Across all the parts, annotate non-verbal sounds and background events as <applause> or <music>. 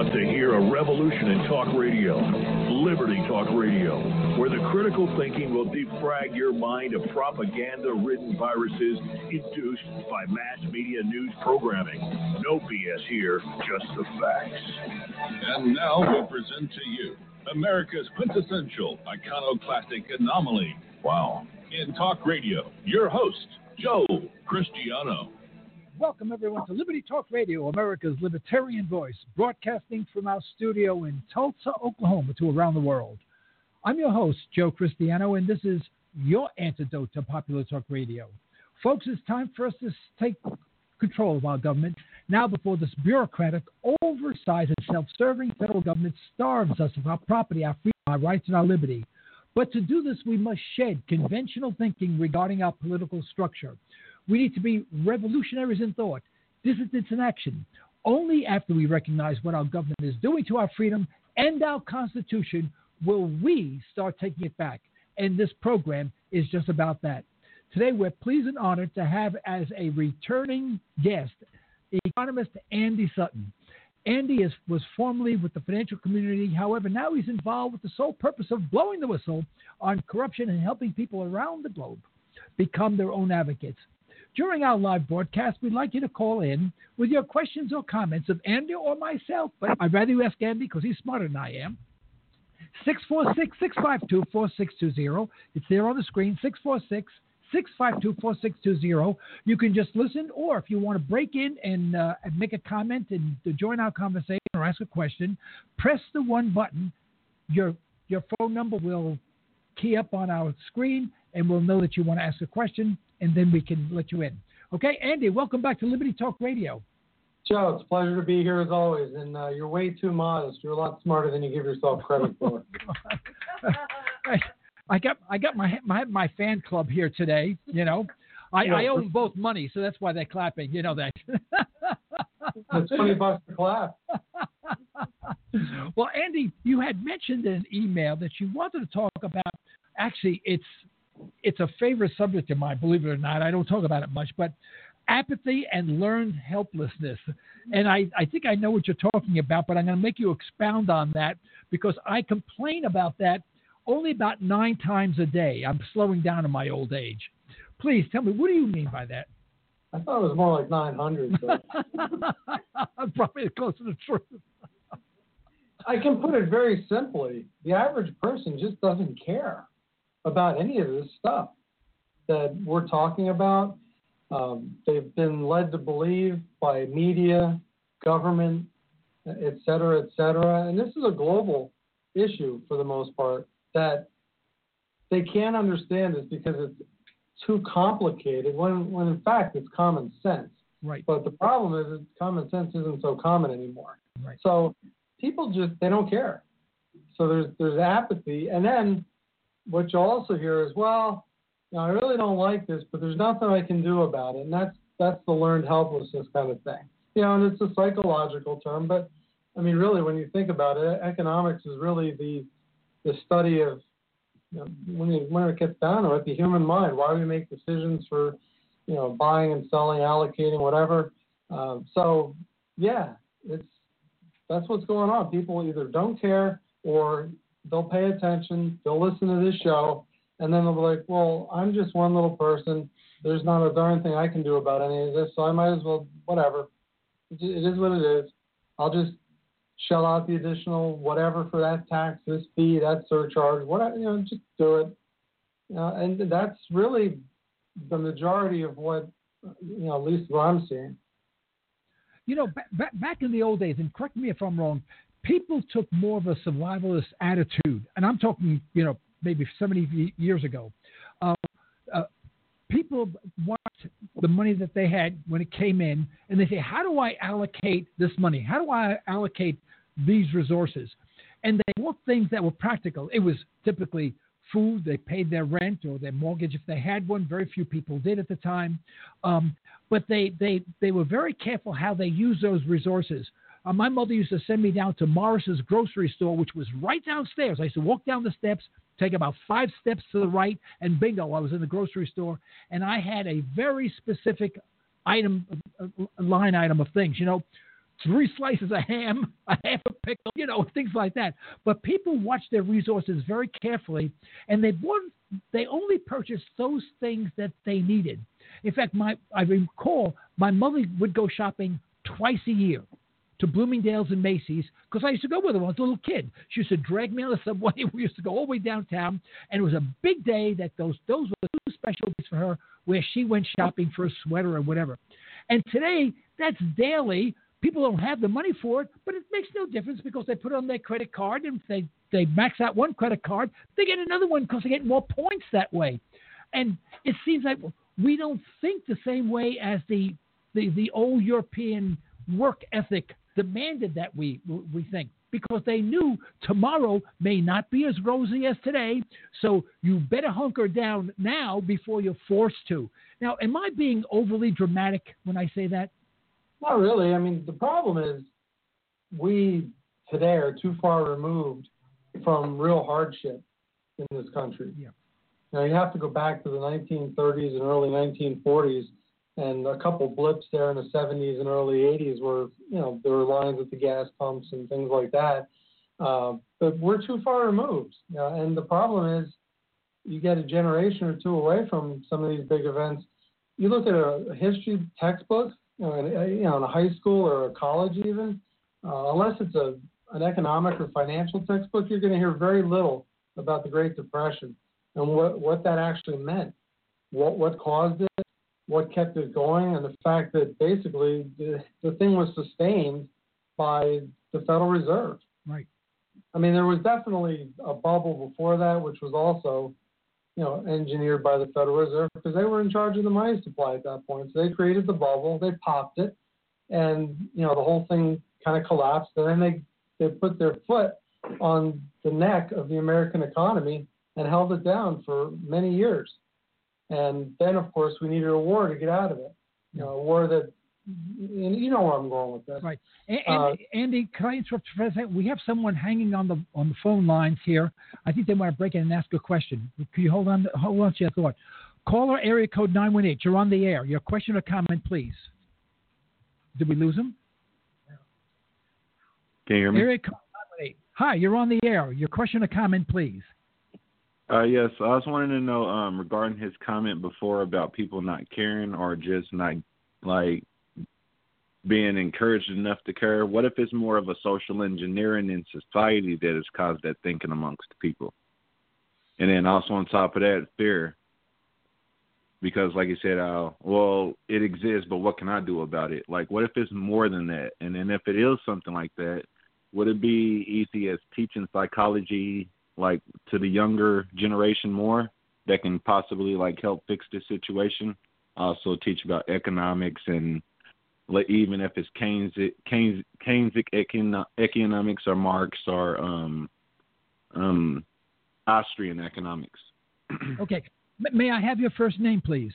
About to hear a revolution in talk radio, Liberty Talk Radio, where the critical thinking will defrag your mind of propaganda ridden viruses induced by mass media news programming. No BS here, just the facts. And now we present to you America's quintessential iconoclastic anomaly. Wow. In talk radio, your host, Joe Cristiano. Welcome, everyone, to Liberty Talk Radio, America's libertarian voice, broadcasting from our studio in Tulsa, Oklahoma, to around the world. I'm your host, Joe Cristiano, and this is your antidote to popular talk radio. Folks, it's time for us to take control of our government now before this bureaucratic, oversized, and self serving federal government starves us of our property, our freedom, our rights, and our liberty. But to do this, we must shed conventional thinking regarding our political structure. We need to be revolutionaries in thought, dissidents in action. Only after we recognize what our government is doing to our freedom and our Constitution will we start taking it back. And this program is just about that. Today, we're pleased and honored to have as a returning guest economist Andy Sutton. Andy is, was formerly with the financial community. However, now he's involved with the sole purpose of blowing the whistle on corruption and helping people around the globe become their own advocates. During our live broadcast, we'd like you to call in with your questions or comments of Andy or myself, but I'd rather you ask Andy because he's smarter than I am. 646 652 4620. It's there on the screen 646 652 4620. You can just listen, or if you want to break in and, uh, and make a comment and join our conversation or ask a question, press the one button. Your, your phone number will key up on our screen, and we'll know that you want to ask a question and then we can let you in. Okay, Andy, welcome back to Liberty Talk Radio. Joe, it's a pleasure to be here as always, and uh, you're way too modest. You're a lot smarter than you give yourself credit for. <laughs> I, I got I got my my my fan club here today. You know, I, I owe them both money, so that's why they're clapping. You know that. <laughs> it's twenty bucks to clap. <laughs> well, Andy, you had mentioned in an email that you wanted to talk about. Actually, it's it's a favorite subject of mine, believe it or not. I don't talk about it much, but apathy and learned helplessness. And I, I think I know what you're talking about, but I'm going to make you expound on that because I complain about that only about nine times a day. I'm slowing down in my old age. Please tell me, what do you mean by that? I thought it was more like 900. <laughs> Probably close to the truth. I can put it very simply. The average person just doesn't care about any of this stuff that we're talking about. Um, they've been led to believe by media, government, et cetera, et cetera. And this is a global issue for the most part that they can't understand this because it's too complicated when, when in fact it's common sense. Right. But the problem is that common sense isn't so common anymore. Right. So people just they don't care. So there's there's apathy, and then what you'll also hear is, well, you know, I really don't like this, but there's nothing I can do about it. And that's that's the learned helplessness kind of thing. You know, and it's a psychological term, but I mean, really, when you think about it, economics is really the the study of you know, when you, when it gets down to it, the human mind. Why we make decisions for you know buying and selling, allocating, whatever. Um, so yeah, it's that's what's going on. People either don't care or they'll pay attention, they'll listen to this show, and then they'll be like, well, I'm just one little person. There's not a darn thing I can do about any of this, so I might as well, whatever. It is what it is. I'll just shell out the additional whatever for that tax, this fee, that surcharge, whatever, you know, just do it. And that's really the majority of what, you know, at least what I'm seeing. You know, back, back in the old days, and correct me if I'm wrong, people took more of a survivalist attitude, and I'm talking, you know, maybe 70 years ago. Uh, uh, people watched the money that they had when it came in, and they say, "How do I allocate this money? How do I allocate these resources?" And they want things that were practical. It was typically food. They paid their rent or their mortgage if they had one. Very few people did at the time, um, but they they they were very careful how they used those resources. Uh, my mother used to send me down to Morris's grocery store, which was right downstairs. I used to walk down the steps, take about five steps to the right, and bingo, I was in the grocery store. And I had a very specific item, uh, line item of things. You know, three <laughs> slices of ham, a half a pickle, you know, <laughs> things like that. But people watch their resources very carefully, and they bought, they only purchased those things that they needed. In fact, my I recall my mother would go shopping twice a year to Bloomingdale's and Macy's because I used to go with her when I was a little kid. She used to drag me on the subway. <laughs> We used to go all the way downtown, and it was a big day that those those were two special days for her where she went shopping for a sweater or whatever. And today, that's daily. People don't have the money for it, but it makes no difference because they put it on their credit card, and they they max out one credit card, they get another one because they get more points that way. And it seems like we don't think the same way as the the, the old European work ethic demanded that we we think because they knew tomorrow may not be as rosy as today. So you better hunker down now before you're forced to. Now, am I being overly dramatic when I say that? Not really. I mean, the problem is we today are too far removed from real hardship in this country. Yeah. Now you have to go back to the 1930s and early 1940s and a couple blips there in the 70s and early 80s where you know there were lines at the gas pumps and things like that. Uh, but we're too far removed, uh, and the problem is you get a generation or two away from some of these big events. You look at a, history textbook, you know, in, you know, in a high school or a college even, uh, unless it's a an economic or financial textbook, you're going to hear very little about the Great Depression and what what that actually meant, what what caused it, what kept it going and the fact that basically the, the thing was sustained by the Federal Reserve. Right. I mean, there was definitely a bubble before that, which was also, you know, engineered by the Federal Reserve because they were in charge of the money supply at that point. So they created the bubble, they popped it, and you know the whole thing kind of collapsed. And then they they put their foot on the neck of the American economy and held it down for many years. And then, of course, we needed a war to get out of it. You know, a war that, you know where I'm going with this. Right. And, uh, Andy, can I interrupt for a second? We have someone hanging on the on the phone lines here. I think they want to break in and ask a question. Can you hold on? Hold on to your thought. Caller area code 918. You're on the air. Your question or comment, please. Did we lose him? Can you hear me? Area code 918. Hi, you're on the air. Your question or comment, please. Uh, yes, I was wanting to know um, regarding his comment before about people not caring or just not like being encouraged enough to care. What if it's more of a social engineering in society that has caused that thinking amongst people? And then also on top of that, fear. Because, like you said, uh, well, it exists, but what can I do about it? Like, what if it's more than that? And then if it is something like that, would it be easy as teaching psychology like to the younger generation more that can possibly like help fix this situation. Also teach about economics and like, even if it's Keynes, Keynes, Keynesian economics or Marx or um, um, Austrian economics. <clears throat> okay. May I have your first name, please?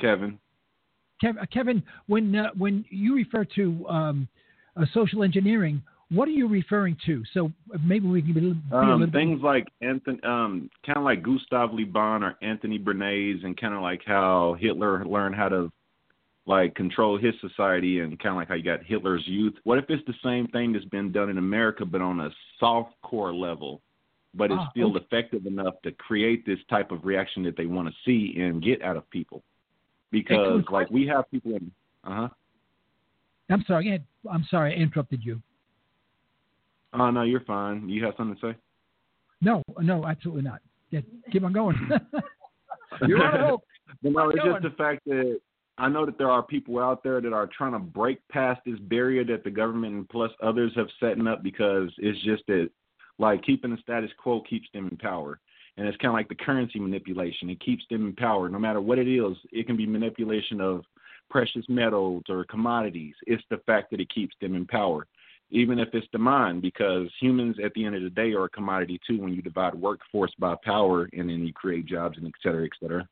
Kevin. Kevin, when uh, when you refer to um, uh, social engineering, what are you referring to? So maybe we can be, be um, a little things like Anthony, um, kind of like Gustav Le Bon or Anthony Bernays, and kind of like how Hitler learned how to like control his society, and kind of like how you got Hitler's youth. What if it's the same thing that's been done in America, but on a soft core level, but it's ah, still okay. effective enough to create this type of reaction that they want to see and get out of people? Because like we have people in, uh huh. I'm sorry, I'm sorry, I interrupted you. Oh no, you're fine. You have something to say? No, no, absolutely not. Yeah, keep on going. <laughs> You're on a roll. No, it's just the fact that I know that there are people out there that are trying to break past this barrier that the government and plus others have setting up because it's just that like keeping the status quo keeps them in power. And it's kind of like the currency manipulation. It keeps them in power. No matter what it is, it can be manipulation of precious metals or commodities. It's the fact that it keeps them in power, even if it's the mind, because humans at the end of the day are a commodity too when you divide workforce by power and then you create jobs and et cetera, et cetera.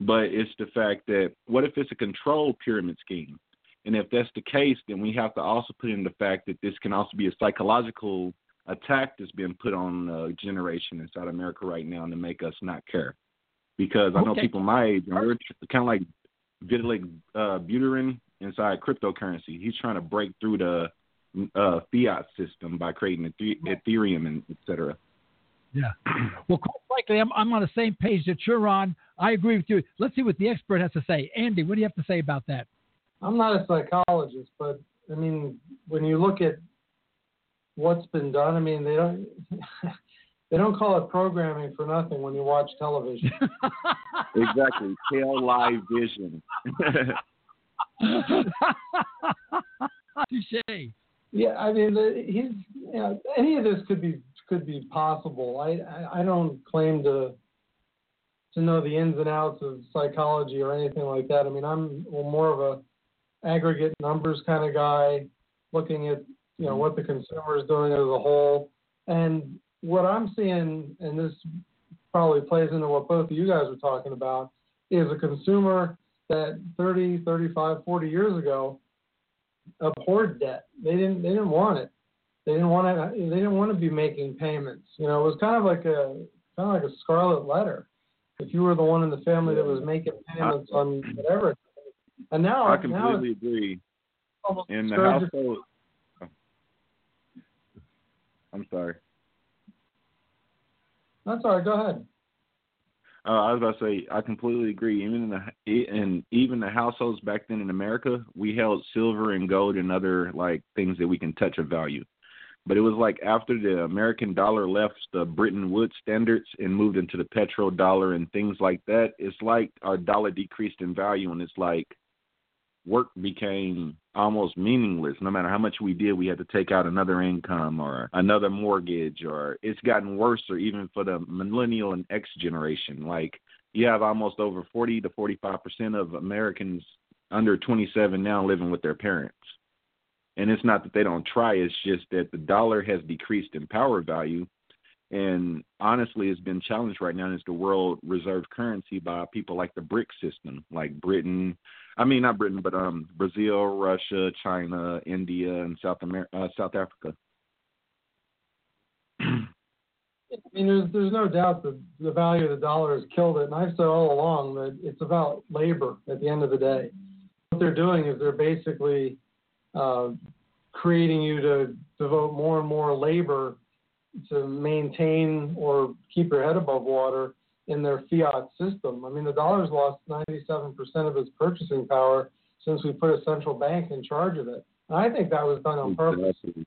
But it's the fact that what if it's a control pyramid scheme? And if that's the case, then we have to also put in the fact that this can also be a psychological attack that's being put on the generation inside America right now to make us not care. Because I know Okay. people my age, and we're kind of like Vitalik uh, Buterin inside cryptocurrency. He's trying to break through the uh, fiat system by creating Ethereum and et cetera. Yeah. Well, quite frankly, I'm, I'm on the same page that you're on. I agree with you. Let's see what the expert has to say. Andy, what do you have to say about that? I'm not a psychologist, but I mean, when you look at what's been done, I mean, they don't <laughs> they don't call it programming for nothing when you watch television. <laughs> Exactly. Tail live vision. <laughs> Touche. Yeah, I mean, he's you know, any of this could be could be possible. I, I I don't claim to to know the ins and outs of psychology or anything like that. I mean, I'm more of a aggregate numbers kind of guy, looking at you know what the consumer is doing as a whole, and what I'm seeing, and this probably plays into what both of you guys were talking about, is a consumer that 30, 35, 40 years ago abhorred debt. They didn't they didn't want it. They didn't want to they didn't want to be making payments. You know, it was kind of like a kind of like a scarlet letter. If you were the one in the family that was making payments on whatever. And now I completely it's agree. In the household, I'm sorry. That's all right, go ahead. Uh, I was about to say I completely agree. Even in the in even the households back then in America, we held silver and gold and other like things that we can touch of value. But it was like after the American dollar left the Bretton Woods standards and moved into the petrodollar and things like that, it's like our dollar decreased in value and it's like work became almost meaningless. No matter how much we did, we had to take out another income or another mortgage, or it's gotten worse, or even for the millennial and X generation. Like you have almost over 40 to 45 percent of Americans under 27 now living with their parents. And it's not that they don't try; it's just that the dollar has decreased in power value. And honestly, it's been challenged right now as the world reserve currency by people like the BRIC system, like Britain, I mean not Britain, but um Brazil, Russia, China, India, and South America, uh, South Africa. <clears throat> I mean, there's there's no doubt that the value of the dollar has killed it, and I've said all along that it's about labor at the end of the day. What they're doing is they're basically uh, creating you to devote more and more labor to maintain or keep your head above water in their fiat system. I mean, the dollar's lost 97% of its purchasing power since we put a central bank in charge of it. And I think that was done on purpose Exactly.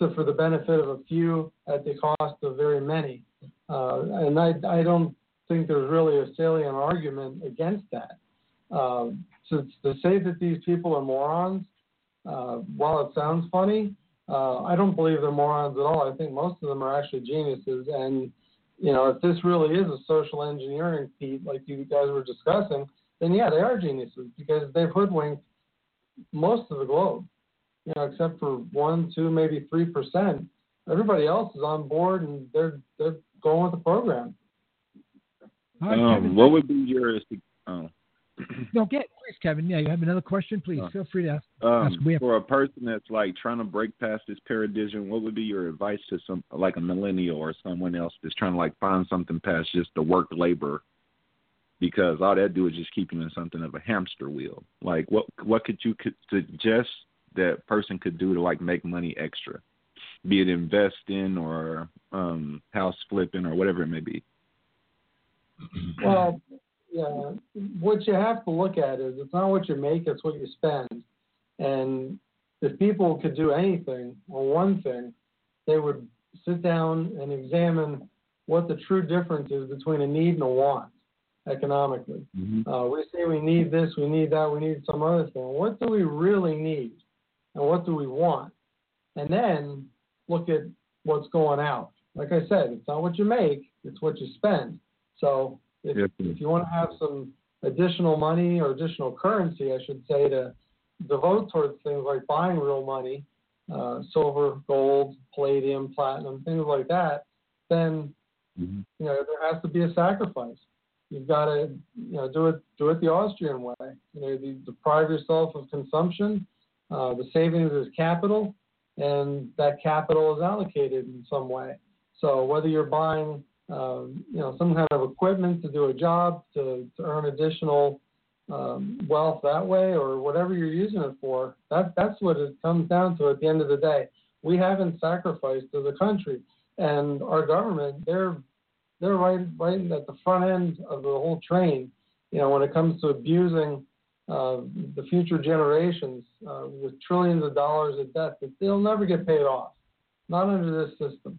to, for the benefit of a few at the cost of very many. Uh, and I, I don't think there's really a salient argument against that. Um, to, to say that these people are morons, uh, while it sounds funny, uh, I don't believe they're morons at all. I think most of them are actually geniuses. And, you know, if this really is a social engineering feat like you guys were discussing, then yeah, they are geniuses because they've hoodwinked most of the globe you know, except for one, two, maybe three percent. Everybody else is on board and they're they're going with the program. Um, what would be your oh, No, get please, Kevin. Yeah, you have another question? Please Uh, feel free to ask. um, ask. For a person that's like trying to break past this paradigm? What would be your advice to some like a millennial or someone else that's trying to like find something past just the work labor? Because all that do is just keep you in something of a hamster wheel. Like what what could you could suggest that person could do to like make money extra? Be it investing or um house flipping or whatever it may be. Well, yeah, what you have to look at is it's not what you make, it's what you spend. And if people could do anything or one thing, they would sit down and examine what the true difference is between a need and a want economically. Mm-hmm. Uh, we say we need this, we need that, we need some other thing. What do we really need? And what do we want? And then look at what's going out. Like I said, it's not what you make, it's what you spend. So if, Yep. if you want to have some additional money or additional currency, I should say, to devote towards things like buying real money, uh, silver, gold, palladium, platinum, things like that, then Mm-hmm. you know there has to be a sacrifice. You've got to you know do it do it the Austrian way. You know, you deprive yourself of consumption. Uh, the savings is capital, and that capital is allocated in some way. So whether you're buying um, you know some kind of equipment to do a job to, to earn additional um, wealth that way, or whatever you're using it for, that that's what it comes down to at the end of the day. We haven't sacrificed to the country, and our government they're they're right right at the front end of the whole train. You know, when it comes to abusing uh, the future generations uh, with trillions of dollars of debt that they'll never get paid off. Not under this system.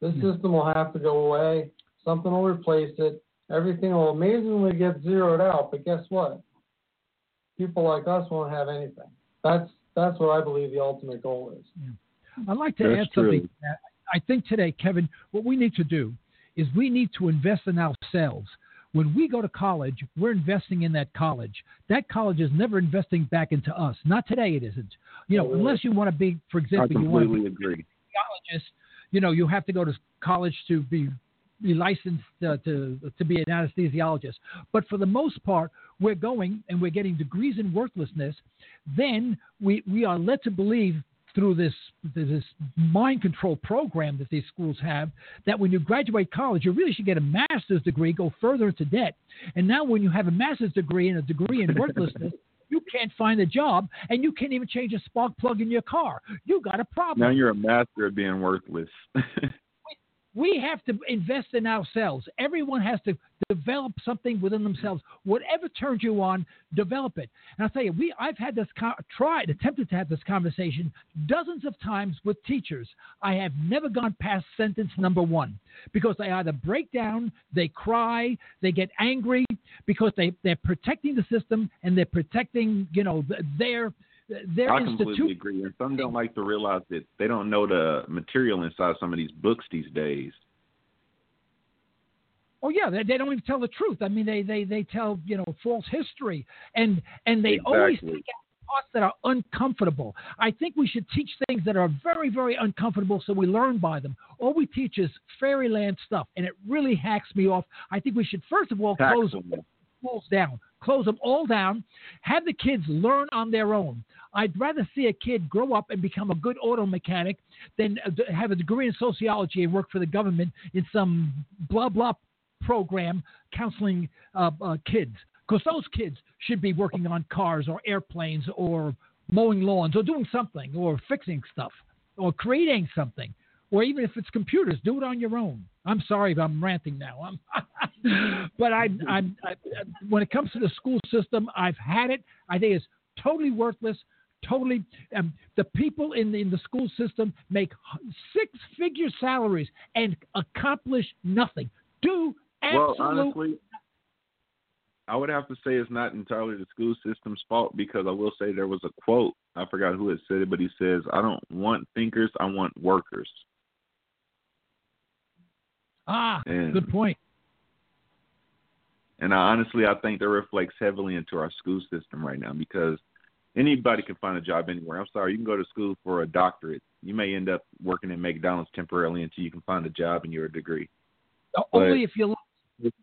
This hmm. system will have to go away. Something will replace it. Everything will amazingly get zeroed out. But guess what? People like us won't have anything. That's that's what I believe the ultimate goal is. I'd like to That's add something. true. to. I think today, Kevin, what we need to do is we need to invest in ourselves. When we go to college, we're investing in that college. That college is never investing back into us. Not today, it isn't. You know, oh, unless you want to be, for example, you want to be completely agree. psychologist, you know, you have to go to college to be be licensed uh, to to be an anesthesiologist. But for the most part, we're going and we're getting degrees in worthlessness. Then we we are led to believe through this this mind control program that these schools have that when you graduate college, you really should get a master's degree, go further into debt. And now when you have a master's degree and a degree in worthlessness. <laughs> You can't find a job, and you can't even change a spark plug in your car. You got a problem. Now you're a master of being worthless. <laughs> We have to invest in ourselves. Everyone has to develop something within themselves. Whatever turns you on, develop it. And I'll tell you, we I've had this co- tried, attempted to have this conversation dozens of times with teachers. I have never gone past sentence number one because they either break down, they cry, they get angry because they they're protecting the system and they're protecting you know th- their their I completely agree. And some don't like to realize that they don't know the material inside some of these books these days. Oh yeah, they, they don't even tell the truth. I mean, they, they, they tell you know false history, and and they always Exactly. take out parts that are uncomfortable. I think we should teach things that are very very uncomfortable, so we learn by them. All we teach is fairyland stuff, and it really hacks me off. I think we should first of all Tax close them. schools down, close them all down, have the kids learn on their own. I'd rather see a kid grow up and become a good auto mechanic than uh, have a degree in sociology and work for the government in some blah blah program counseling uh, uh, kids. Because those kids should be working on cars or airplanes or mowing lawns or doing something or fixing stuff or creating something. Or even if it's computers, do it on your own. I'm sorry if I'm ranting now. I'm <laughs> but I, I'm, I, when it comes to the school system, I've had it. I think it's totally worthless. Totally, um, the people in the, in the school system make six-figure salaries and accomplish nothing. Do absolutely. Well, honestly, I would have to say it's not entirely the school system's fault because I will say there was a quote. I forgot who had said it, but he says, "I don't want thinkers, I want workers." Ah, And- good point. And I honestly, I think that reflects heavily into our school system right now because anybody can find a job anywhere. I'm sorry, you can go to school for a doctorate. You may end up working at McDonald's temporarily until you can find a job and your degree. Only if you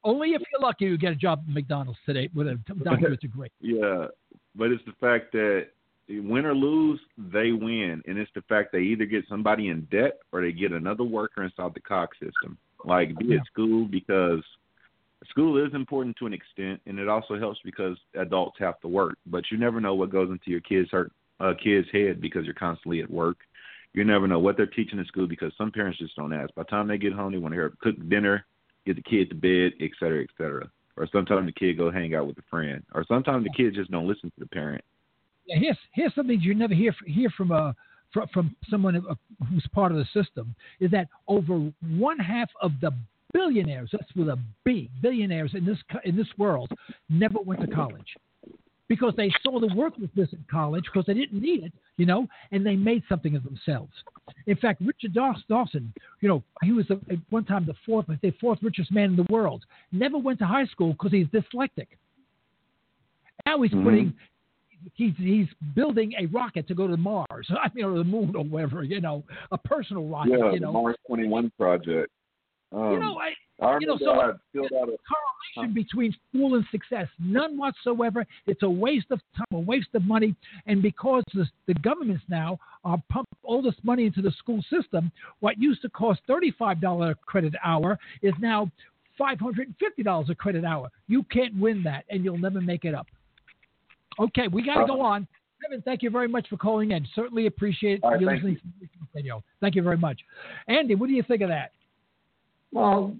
only if you're lucky you get a job at McDonald's today with a doctorate degree. Yeah, but it's the fact that win or lose, they win, and it's the fact they either get somebody in debt or they get another worker inside the Cox system, like be Yeah. it school, because school is important to an extent, and it also helps because adults have to work, but you never know what goes into your kids' hurt, uh, kid's head because you're constantly at work. You never know what they're teaching in school because some parents just don't ask. By the time they get home, they want to hear cook dinner, get the kid to bed, et cetera, et cetera. Or sometimes the kid go hang out with a friend. Or sometimes the kids just don't listen to the parent. Yeah, here's here's something you never hear hear from a from, from someone who's part of the system is that over one half of the billionaires, that's with a B, billionaires in this in this world, never went to college because they saw the worthlessness in college because they didn't need it, you know, and they made something of themselves. In fact, Richard Dawson, you know, he was the, at one time the fourth, I think, fourth richest man in the world. Never went to high school because he's dyslexic. Now he's mm-hmm. putting, he's he's building a rocket to go to Mars. <laughs> I mean, or the moon or whatever, you know, a personal rocket. Yeah, you know. Mars Twenty One project. Um, you know, I, I you know, so I filled out a, correlation between school and success, none whatsoever. It's a waste of time, a waste of money, and because the, the governments now are pumping all this money into the school system, what used to cost thirty-five dollar a credit hour is now five hundred and fifty dollars a credit hour. You can't win that, and you'll never make it up. Okay, we got to go on. Kevin, thank you very much for calling in. Certainly appreciate right, you listening to the video. Thank you very much. Andy, what do you think of that? Well,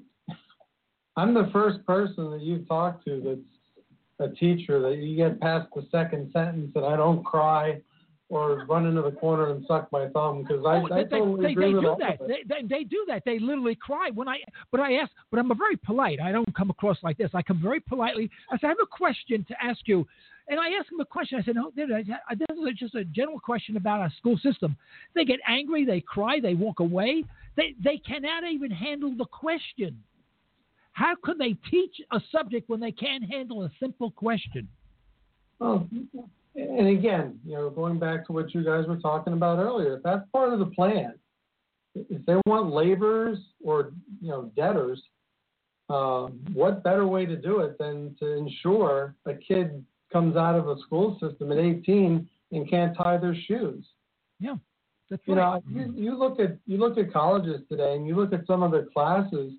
I'm the first person that you've talked to that's a teacher that you get past the second sentence and I don't cry or run into the corner and suck my thumb because I, oh, I they, totally they, agree they with do all that. of it. They, they, they do that. They literally cry when I. But I ask. But I'm a very polite. I don't come across like this. I come very politely. I say I have a question to ask you, and I ask them a question. I said, no, this is just a general question about our school system. They get angry. They cry. They walk away. They they cannot even handle the question. How can they teach a subject when they can't handle a simple question? Well, and again, you know, going back to what you guys were talking about earlier, if that's part of the plan, if they want laborers or you know debtors, um, what better way to do it than to ensure a kid comes out of a school system at 18 and can't tie their shoes? Yeah, that's you right. know, you, you look at you look at colleges today, and you look at some of the classes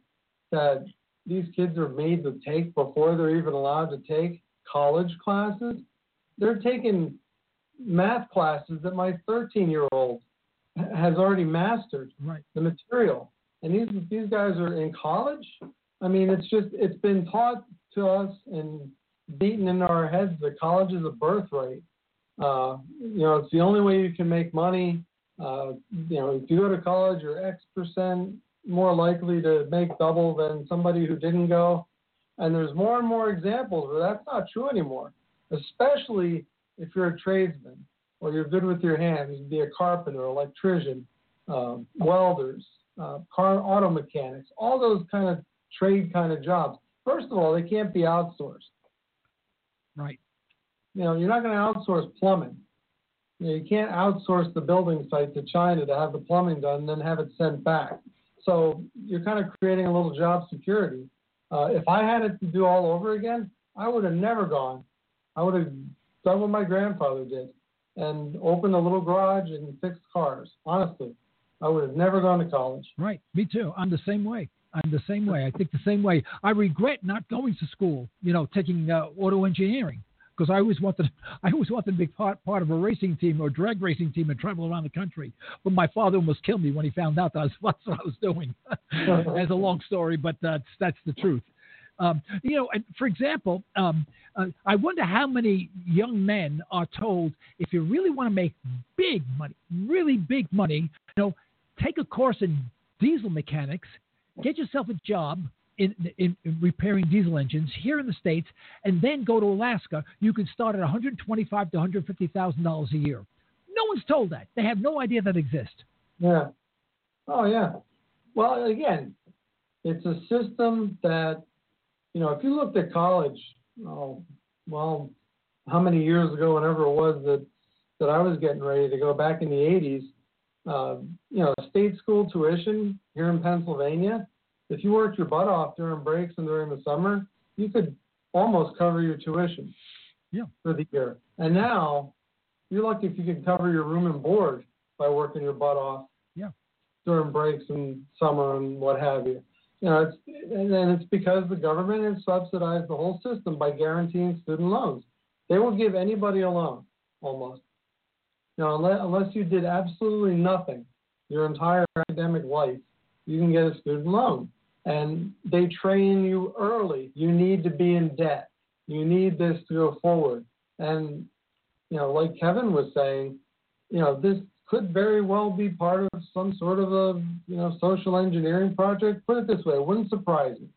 that these kids are made to take before they're even allowed to take college classes. They're taking math classes that my 13 year old has already mastered right. the material. And these these guys are in college. I mean, it's just it's been taught to us and beaten into our heads that college is a birthright. Uh, you know, it's the only way you can make money. Uh, you know, if you go to college, you're X percent more likely to make double than somebody who didn't go. And there's more and more examples where that's not true anymore, especially if you're a tradesman or you're good with your hands, be a carpenter, electrician, um, welders, uh, car auto mechanics, all those kind of trade kind of jobs. First of all, they can't be outsourced. Right. You know, you're not going to outsource plumbing. You, know, you can't outsource the building site to China to have the plumbing done and then have it sent back. So you're kind of creating a little job security. Uh, if I had it to do all over again, I would have never gone. I would have done what my grandfather did and opened a little garage and fixed cars. Honestly, I would have never gone to college. Right. Me too. I'm the same way. I'm the same way. I think the same way. I regret not going to school. You know, taking uh, auto engineering because I always wanted <laughs> I always wanted to be part part of a racing team or drag racing team and travel around the country. But my father almost killed me when he found out that I was, that's <laughs> what I was doing. <laughs> As a long story, but that's that's the truth. Um, you know, and for example, um, uh, I wonder how many young men are told if you really want to make big money, really big money, you know, take a course in diesel mechanics, get yourself a job, in, in, in, repairing diesel engines here in the states, and then go to Alaska, you can start at 125 to 150 thousand dollars a year. No one's told that. They have no idea that exists. Yeah. Oh yeah. Well, again, it's a system that, you know, if you looked at college, oh, well, how many years ago, whenever it was that that I was getting ready to go back in the 80s, uh, you know, state school tuition here in Pennsylvania if you worked your butt off during breaks and during the summer, you could almost cover your tuition yeah. for the year. And now you're lucky if you can cover your room and board by working your butt off yeah. during breaks and summer and what have you. You know, it's and then it's because the government has subsidized the whole system by guaranteeing student loans. They will give anybody a loan almost. You know, unless, unless you did absolutely nothing your entire academic life, you can get a student loan and they train you early. You need to be in debt. You need this to go forward. And, you know, like Kevin was saying, you know, this could very well be part of some sort of a you know social engineering project. Put it this way, it wouldn't surprise me,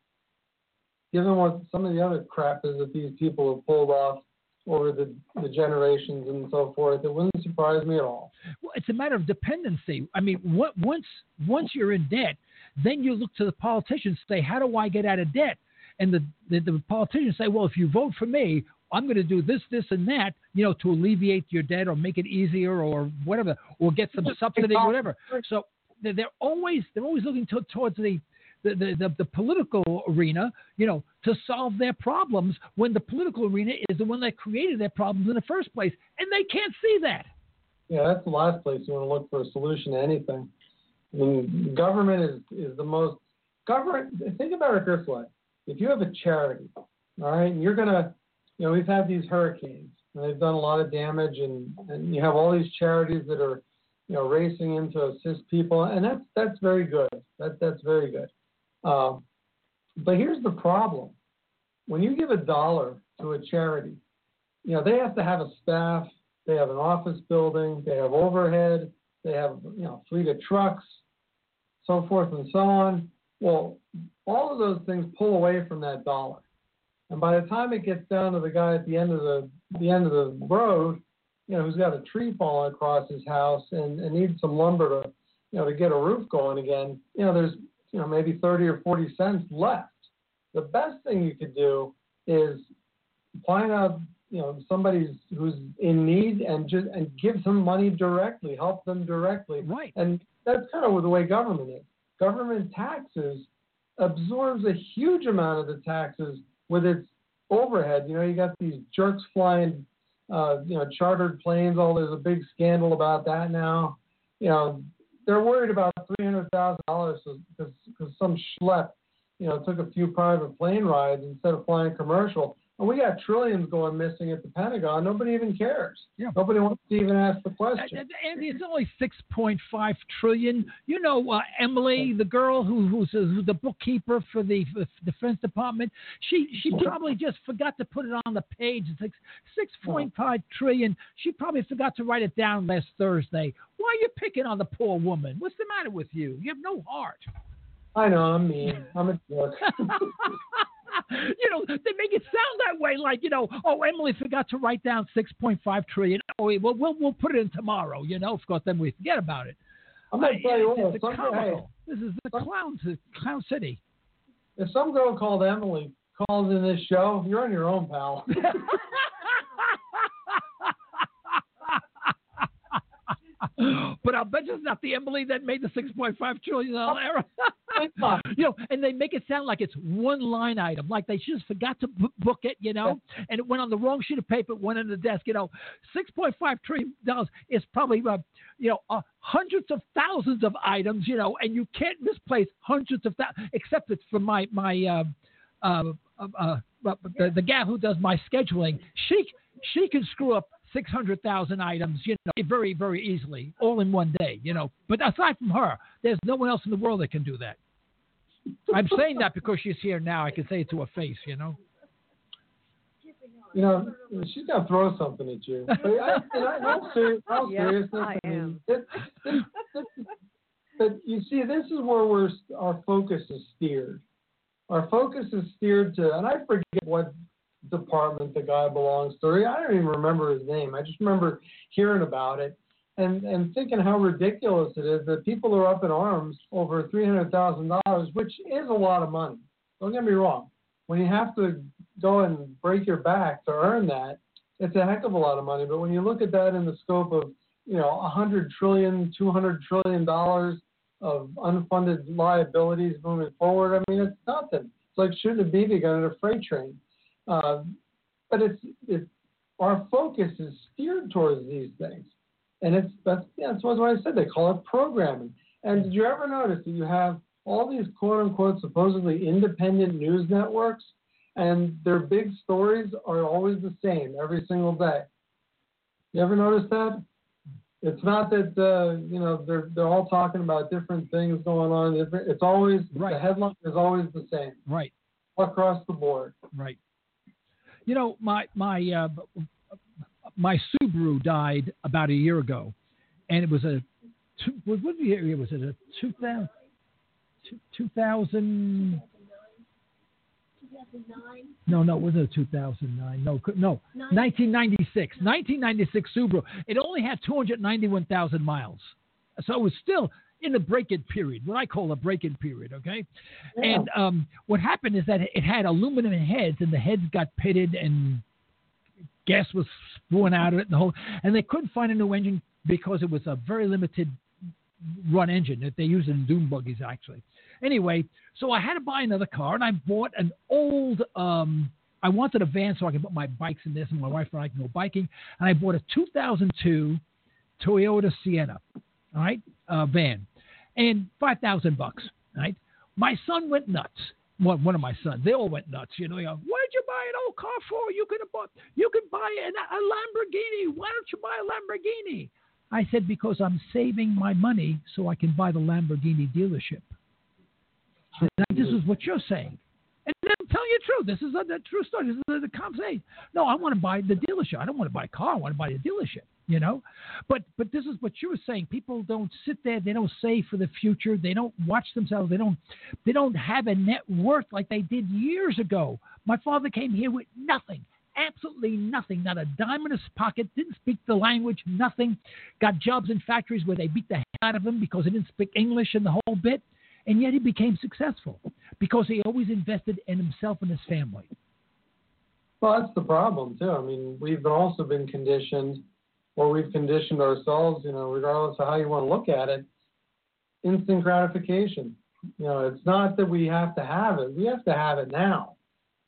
given what some of the other crap is that these people have pulled off over the, the generations and so forth. It wouldn't surprise me at all. Well, it's a matter of dependency. I mean, what, once once you're in debt, then you look to the politicians say, how do I get out of debt? And the, the, the politicians say, well, if you vote for me, I'm going to do this, this, and that, you know, to alleviate your debt or make it easier or whatever, or get some subsidy, whatever. So they're, they're always they're always looking to, towards the the, the, the, the, political arena, you know, to solve their problems when the political arena is the one that created their problems in the first place. And they can't see that. Yeah, that's the last place you want to look for a solution to anything. I mean, government is, is the most government. Think about it this way: if you have a charity, all right, and you're gonna, you know, we've had these hurricanes and they've done a lot of damage, and and you have all these charities that are, you know, racing in to assist people, and that's that's very good. That that's very good. Um, but here's the problem: when you give a dollar to a charity, you know, they have to have a staff, they have an office building, they have overhead, they have you know fleet of trucks, so forth and so on. Well, all of those things pull away from that dollar. And by the time it gets down to the guy at the end of the the end of the road, you know, who's got a tree falling across his house and, and needs some lumber to, you know, to get a roof going again, you know, there's, you know, maybe 30 or 40 cents left. The best thing you could do is find out, you know, somebody who's in need and just and give them money directly, help them directly. Right. And that's kind of the way government is. Government taxes absorbs a huge amount of the taxes with its overhead. You know, you got these jerks flying, uh, you know, chartered planes. All there's a big scandal about that now. You know, they're worried about three hundred thousand dollars because some schlep, you know, took a few private plane rides instead of flying commercial. And we got trillions going missing at the Pentagon. Nobody even cares. Yeah. Nobody wants to even ask the question. Andy, it's only six point five trillion. You know, uh, Emily, the girl who, who's, who's the bookkeeper for the for Defense Department, she she probably just forgot to put it on the page. It's like six point five trillion. She probably forgot to write it down last Thursday. Why are you picking on the poor woman? What's the matter with you? You have no heart. I know I'm mean. I'm a jerk. <laughs> <laughs> you know, they make it sound that way, like you know, oh, Emily forgot to write down six point five trillion. Oh, well, we'll we'll put it in tomorrow. You know, of course, then we forget about it. I'm gonna tell you what. Some- comical. hey, This is the clown clown city. if some girl called Emily calls in this show, you're on your own, pal. <laughs> <laughs> but I'll bet you it's not the Emily that made the six point five trillion dollar error. You know, and they make it sound like it's one line item, like they just forgot to b- book it, you know, and it went on the wrong sheet of paper, went on the desk, you know. Six point five trillion dollars is probably, uh, you know, uh, hundreds of thousands of items, you know, and you can't misplace hundreds of thousands, except it's for my my uh, uh, uh, uh, the, the gal who does my scheduling. She she can screw up. 600,000 items, you know, very, very easily, all in one day, you know. But aside from her, there's no one else in the world that can do that. I'm saying that because she's here now. I can say it to her face, you know. You know, she's gonna throw something at you. <laughs> But I, in all, serious, all Yes, seriousness, I mean, am. this- this- this- but you see, this is where we're our focus is steered. Our focus is steered to, and I forget what department the guy belongs to. I don't even remember his name. I just remember hearing about it and and thinking how ridiculous it is that people are up in arms over three hundred thousand dollars, which is a lot of money. Don't get me wrong. When you have to go and break your back to earn that, it's a heck of a lot of money. But when you look at that in the scope of you know a hundred trillion, two hundred trillion dollars of unfunded liabilities moving forward, I mean it's nothing. It's like shooting a BB gun at a freight train. Uh, but it's it's our focus is steered towards these things, and it's that's yeah, that's what I said. They call it programming. And did you ever notice that you have all these quote unquote supposedly independent news networks, and their big stories are always the same every single day? You ever notice that? It's not that uh, you know they're they're all talking about different things going on. Different- It's always Right. the headline is always the same Right, across the board. right. You know, my my uh, my Subaru died about a year ago, and it was a two, what, what year was it? A 2000, 2000 no, no, it wasn't a 2009. No, no, 1996. 1996 Subaru. It only had 291,000 miles, so it was still in the break-in period, what I call a break-in period. Okay, Yeah. and um, what happened is that it had aluminum heads, and the heads got pitted, and gas was spewing out of it, and the whole, and they couldn't find a new engine because it was a very limited run engine that they used in dune buggies actually. Anyway, so I had to buy another car, and I bought an old. Um, I wanted a van so I could put my bikes in this, and my wife and I can go biking. And I bought a 2002 Toyota Sienna, all right, uh, van, and five thousand bucks. Right, my son went nuts. One, one of my sons, they all went nuts. You know, they go, why'd you buy an old car for? You could have bought, you could buy an, a Lamborghini. Why don't you buy a Lamborghini? I said because I'm saving my money so I can buy the Lamborghini dealership. Now, this is what you're saying. And I'm telling you the truth. This is a, a true story. This is a, the comp say. No, I want to buy the dealership. I don't want to buy a car. I want to buy the dealership. You know, but but this is what you were saying. People don't sit there. They don't save for the future. They don't watch themselves. They don't they don't have a net worth like they did years ago. My father came here with nothing, absolutely nothing, not a dime in his pocket. Didn't speak the language, nothing. Got jobs in factories where they beat the hell out of him because he didn't speak English and the whole bit. And yet he became successful because he always invested in himself and his family. Well, that's the problem too. I mean, we've also been conditioned, or we've conditioned ourselves. You know, regardless of how you want to look at it, instant gratification. You know, it's not that we have to have it; we have to have it now.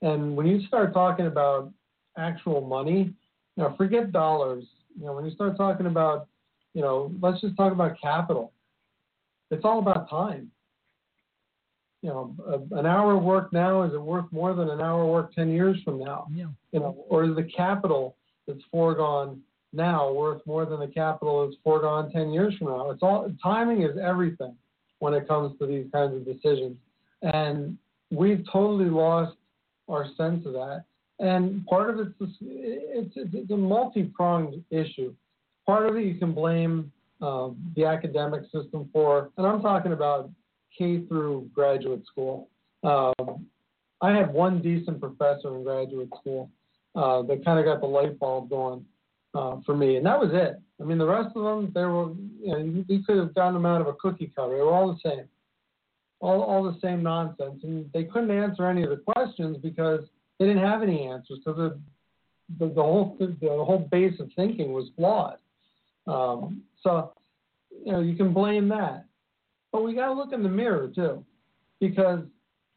And when you start talking about actual money, you know, forget dollars. You know, when you start talking about, you know, let's just talk about capital. It's all about time. You know, a, an hour of work now is it worth more than an hour of work ten years from now? Yeah. you know, or is the capital that's foregone now worth more than the capital that's foregone 10 years from now? It's all timing is everything when it comes to these kinds of decisions. And we've totally lost our sense of that. And part of it's, it's, it's a multi-pronged issue. Part of it you can blame um, the academic system for, and I'm talking about K through graduate school. Um, I had one decent professor in graduate school uh, that kind of got the light bulb going uh, for me, and that was it. I mean, the rest of them, they were, you know, you, you could have gotten them out of a cookie cutter. They were all the same, all all the same nonsense, and they couldn't answer any of the questions because they didn't have any answers because the, the the whole the whole base of thinking was flawed. Um, so, you know, you can blame that, but we got to look in the mirror too, because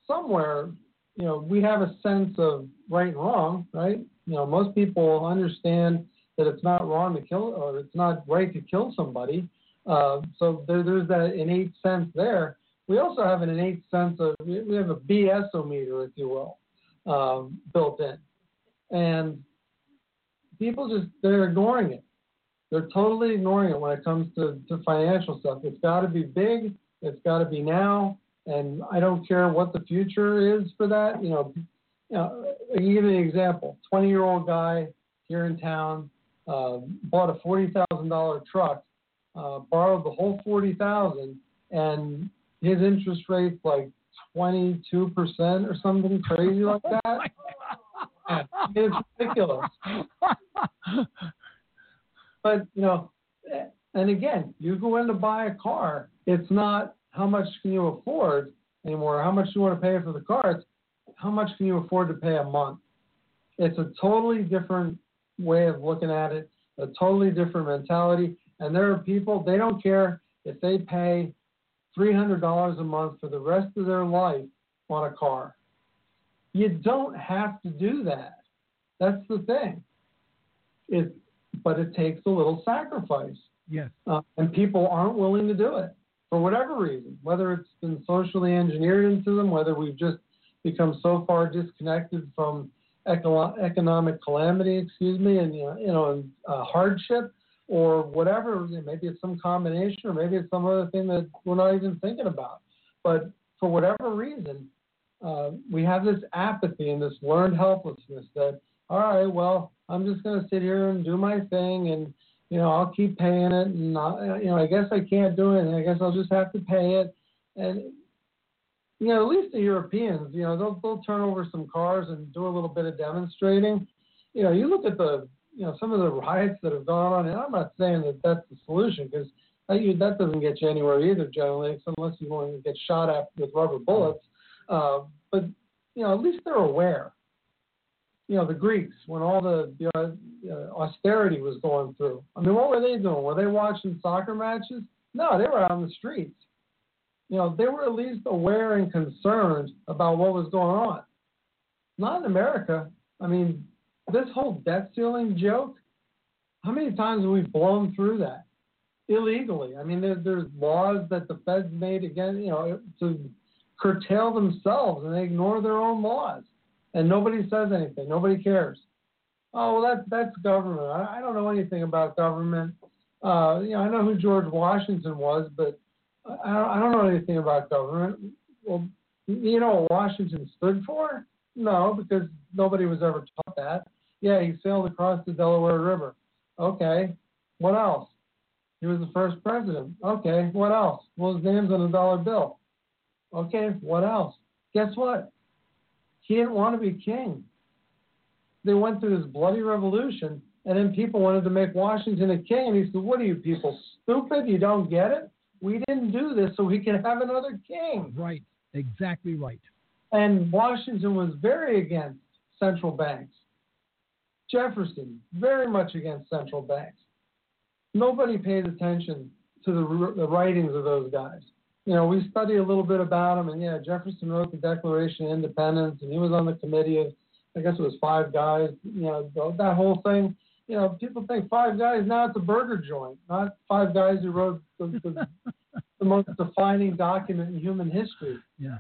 somewhere you know, we have a sense of right and wrong, right? You know, most people understand that it's not wrong to kill or it's not right to kill somebody. Uh, so there, there's that innate sense there. We also have an innate sense of we have a BS meter, if you will, um, built in, and people just they're ignoring it. They're totally ignoring it when it comes to, to financial stuff. It's got to be big. It's got to be now and I don't care what the future is for that. You know, you know I can give you an example. Twenty year old guy here in town uh, bought a forty thousand dollar truck, uh, borrowed the whole forty thousand, and his interest rate's like twenty two percent or something crazy like <laughs> that. Yeah, it's ridiculous. But you know, and again, you go in to buy a car. It's not how much can you afford anymore. How much do you want to pay for the car? It's how much can you afford to pay a month. It's a totally different way of looking at it, a totally different mentality. And there are people they don't care if they pay three hundred dollars a month for the rest of their life on a car. You don't have to do that. That's the thing. It, but it takes a little sacrifice, Yes. uh, and people aren't willing to do it for whatever reason. Whether it's been socially engineered into them, whether we've just become so far disconnected from econo- economic calamity, excuse me, and you know, and, uh, hardship, or whatever. Maybe it's some combination, or maybe it's some other thing that we're not even thinking about. But for whatever reason, uh, we have this apathy and this learned helplessness that, all right, well, I'm just going to sit here and do my thing and, you know, I'll keep paying it, and not, you know, I guess I can't do it, and I guess I'll just have to pay it, and you know, at least the Europeans, you know, they'll they'll turn over some cars and do a little bit of demonstrating. You know, you look at the, you know, some of the riots that have gone on, and I'm not saying that that's the solution because that, you, that doesn't get you anywhere either, generally, unless you want to get shot at with rubber bullets. Uh, but you know, at least they're aware. You know, the Greeks, when all the, the uh, austerity was going through, I mean, what were they doing? Were they watching soccer matches? No, they were out on the streets. You know, they were at least aware and concerned about what was going on. Not in America. I mean, this whole debt ceiling joke, how many times have we blown through that illegally? I mean, there, there's laws that the Feds made again, you know, to curtail themselves and they ignore their own laws. And nobody says anything. Nobody cares. Oh, well, that's, that's government. I, I don't know anything about government. Uh, you know, I know who George Washington was, but I don't, know anything about government. Well, you know what Washington stood for? No, because nobody was ever taught that. Yeah, he sailed across the Delaware River. Okay, what else? He was the first president. Okay, what else? Well, his name's on a dollar bill. Okay, what else? Guess what? He didn't want to be king. They went through this bloody revolution, and then people wanted to make Washington a king. And he said, What are you people, stupid? You don't get it? We didn't do this so we can have another king. Right, exactly right. And Washington was very against central banks. Jefferson, very much against central banks. Nobody pays attention to the, the writings of those guys you know, we study a little bit about him, and yeah, Jefferson wrote the Declaration of Independence, and he was on the committee of, I guess it was five guys. You know, that whole thing. You know, people think five guys now it's a burger joint, not five guys who wrote the, the, <laughs> the most defining document in human history. Yeah.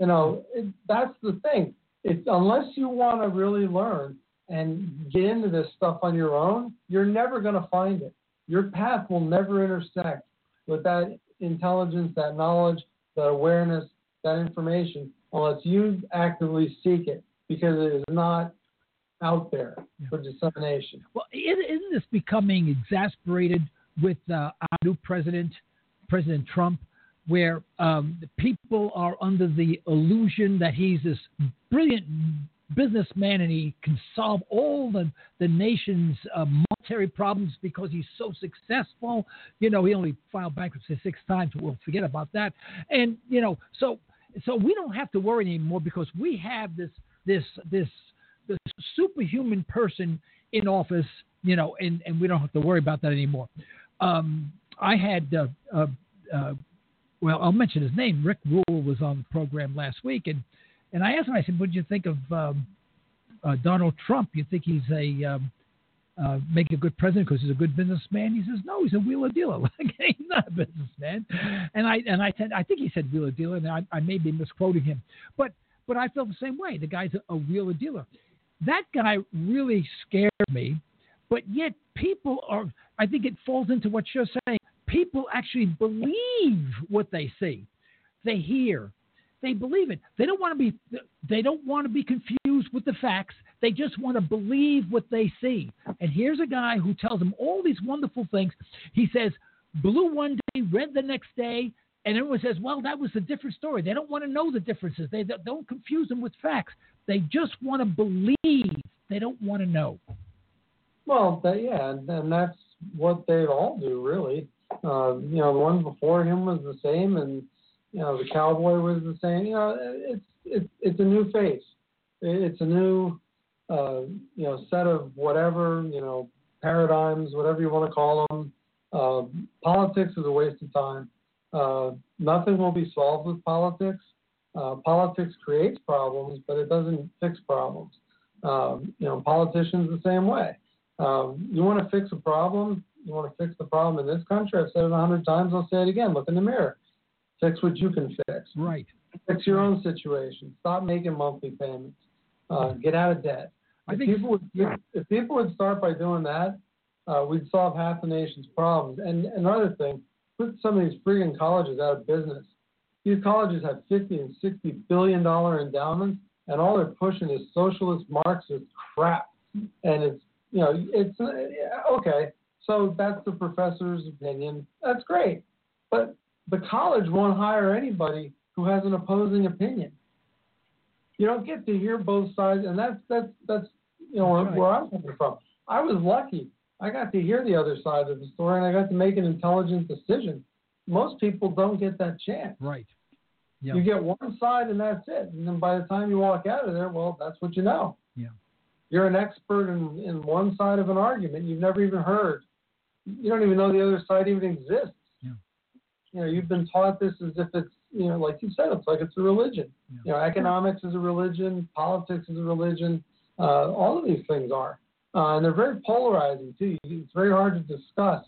You know, it, that's the thing. It's unless you want to really learn and get into this stuff on your own, you're never going to find it. Your path will never intersect with that intelligence, that knowledge, that awareness, that information, unless you actively seek it, because it is not out there for dissemination. Well, isn't this becoming exasperated with uh, our new president, President Trump, where um, people are under the illusion that he's this brilliant businessman and he can solve all the, the nation's uh, monetary problems because he's so successful. You know, he only filed bankruptcy six times. We'll forget about that. And, you know, so so we don't have to worry anymore because we have this this this this superhuman person in office, you know, and, and we don't have to worry about that anymore. Um, I had, uh, uh, uh, well, I'll mention his name. Rick Rule was on the program last week, and and I asked him, I said, what do you think of um, uh, Donald Trump? You think he's a um, uh, make a good president because he's a good businessman? He says, no, he's a wheeler dealer. <laughs> he's not a businessman. And I and I said, I think he said wheeler dealer, and I, I may be misquoting him, but but I felt the same way. The guy's a, a wheeler dealer. That guy really scared me, but yet people are. I think it falls into what you're saying. People actually believe what they see, they hear, they believe it. They don't want to be they don't want to be confused with the facts. They just want to believe what they see. And here's a guy who tells them all these wonderful things. He says blue one day, red the next day, and everyone says, "Well, that was a different story." They don't want to know the differences. They don't confuse them with facts. They just want to believe. They don't want to know. Well, they, yeah, and that's what they all do, really. Uh, you know, the one before him was the same, and you know, the cowboy was the same. You know, it's it's it's a new face. It's a new uh, you know set of whatever you know paradigms, whatever you want to call them. Uh, politics is a waste of time. Uh, nothing will be solved with politics. Uh, politics creates problems, but it doesn't fix problems. Um, you know, politicians the same way. Um, you want to fix a problem, you want to fix the problem in this country. I've said it a hundred times. I'll say it again. Look in the mirror. Fix what you can fix. Right. Fix your own situation. Stop making monthly payments. Uh, get out of debt. I if think people would, if people would start by doing that, uh, we'd solve half the nation's problems. And another thing, put some of these freaking colleges out of business. These colleges have 50 and 60 billion dollar endowments, and all they're pushing is socialist Marxist crap. And it's you know it's uh, okay. So that's the professor's opinion. That's great. But the college won't hire anybody who has an opposing opinion. You don't get to hear both sides, and that's that's that's you know where, right. where I'm coming from. I was lucky. I got to hear the other side of the story, and I got to make an intelligent decision. Most people don't get that chance. Right. Yeah. You get one side, and that's it. And then by the time you walk out of there, well, that's what you know. Yeah. You're an expert in, in one side of an argument you've never even heard. You don't even know the other side even exists. Yeah. You know, you've been taught this as if it's, you know, like you said, it's like it's a religion. Yeah. You know, economics is a religion, politics is a religion. Uh, all of these things are. Uh, and they're very polarizing, too. It's very hard to discuss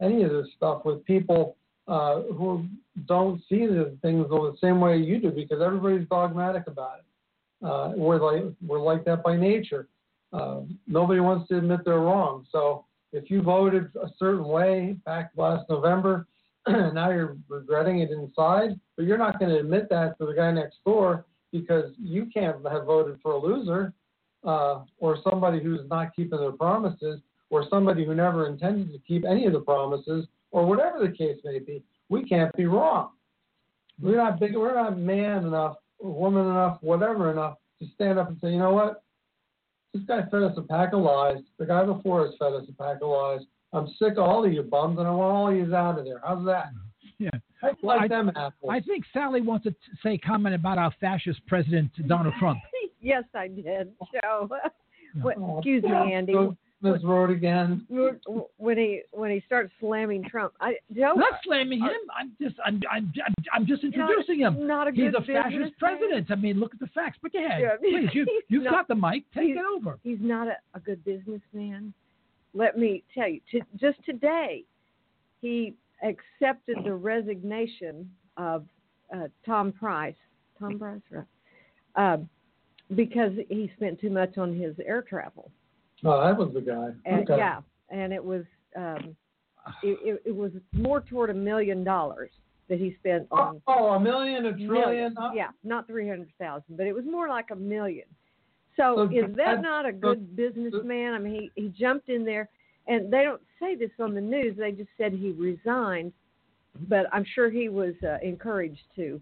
any of this stuff with people uh, who don't see the things the same way you do because everybody's dogmatic about it. Uh, we're like we're like that by nature. Uh, nobody wants to admit they're wrong. So if you voted a certain way back last November, <clears throat> now you're regretting it inside, but you're not going to admit that to the guy next door because you can't have voted for a loser uh, or somebody who's not keeping their promises or somebody who never intended to keep any of the promises or whatever the case may be. We can't be wrong. We're not big. We're not man enough, woman enough, whatever enough to stand up and say, you know what? This guy fed us a pack of lies. The guy before us fed us a pack of lies. I'm sick of all of you bums, and I want all of you out of there. How's that? Yeah. I like I- them apples. I think Sally wants to say comment about our fascist president Donald Trump. <laughs> yes, I did. So, <laughs> what, excuse me, Andy. Miss Road again. When he when he starts slamming Trump, I Joe. Not slamming him. I'm just I'm I'm I'm, just introducing him. Not a He's a fascist president. I mean, look at the facts. But go ahead, Yeah. <laughs> please. You you've No, got the mic. Take it over. He's not a, a good businessman. Let me tell you. To, just today, he accepted the resignation of uh, Tom Price. Tom Price, right? Um, because he spent too much on his air travel. Oh, that was the guy. And, okay. Yeah, and it was um, it, it, it was more toward a million dollars that he spent Oh, on oh, a million, a trillion. million. huh? Yeah, not three hundred thousand, but it was more like a million. So, So is that not a so- good businessman? I mean, he he jumped in there, and they don't say this on the news. They just said he resigned, but I'm sure he was uh, encouraged to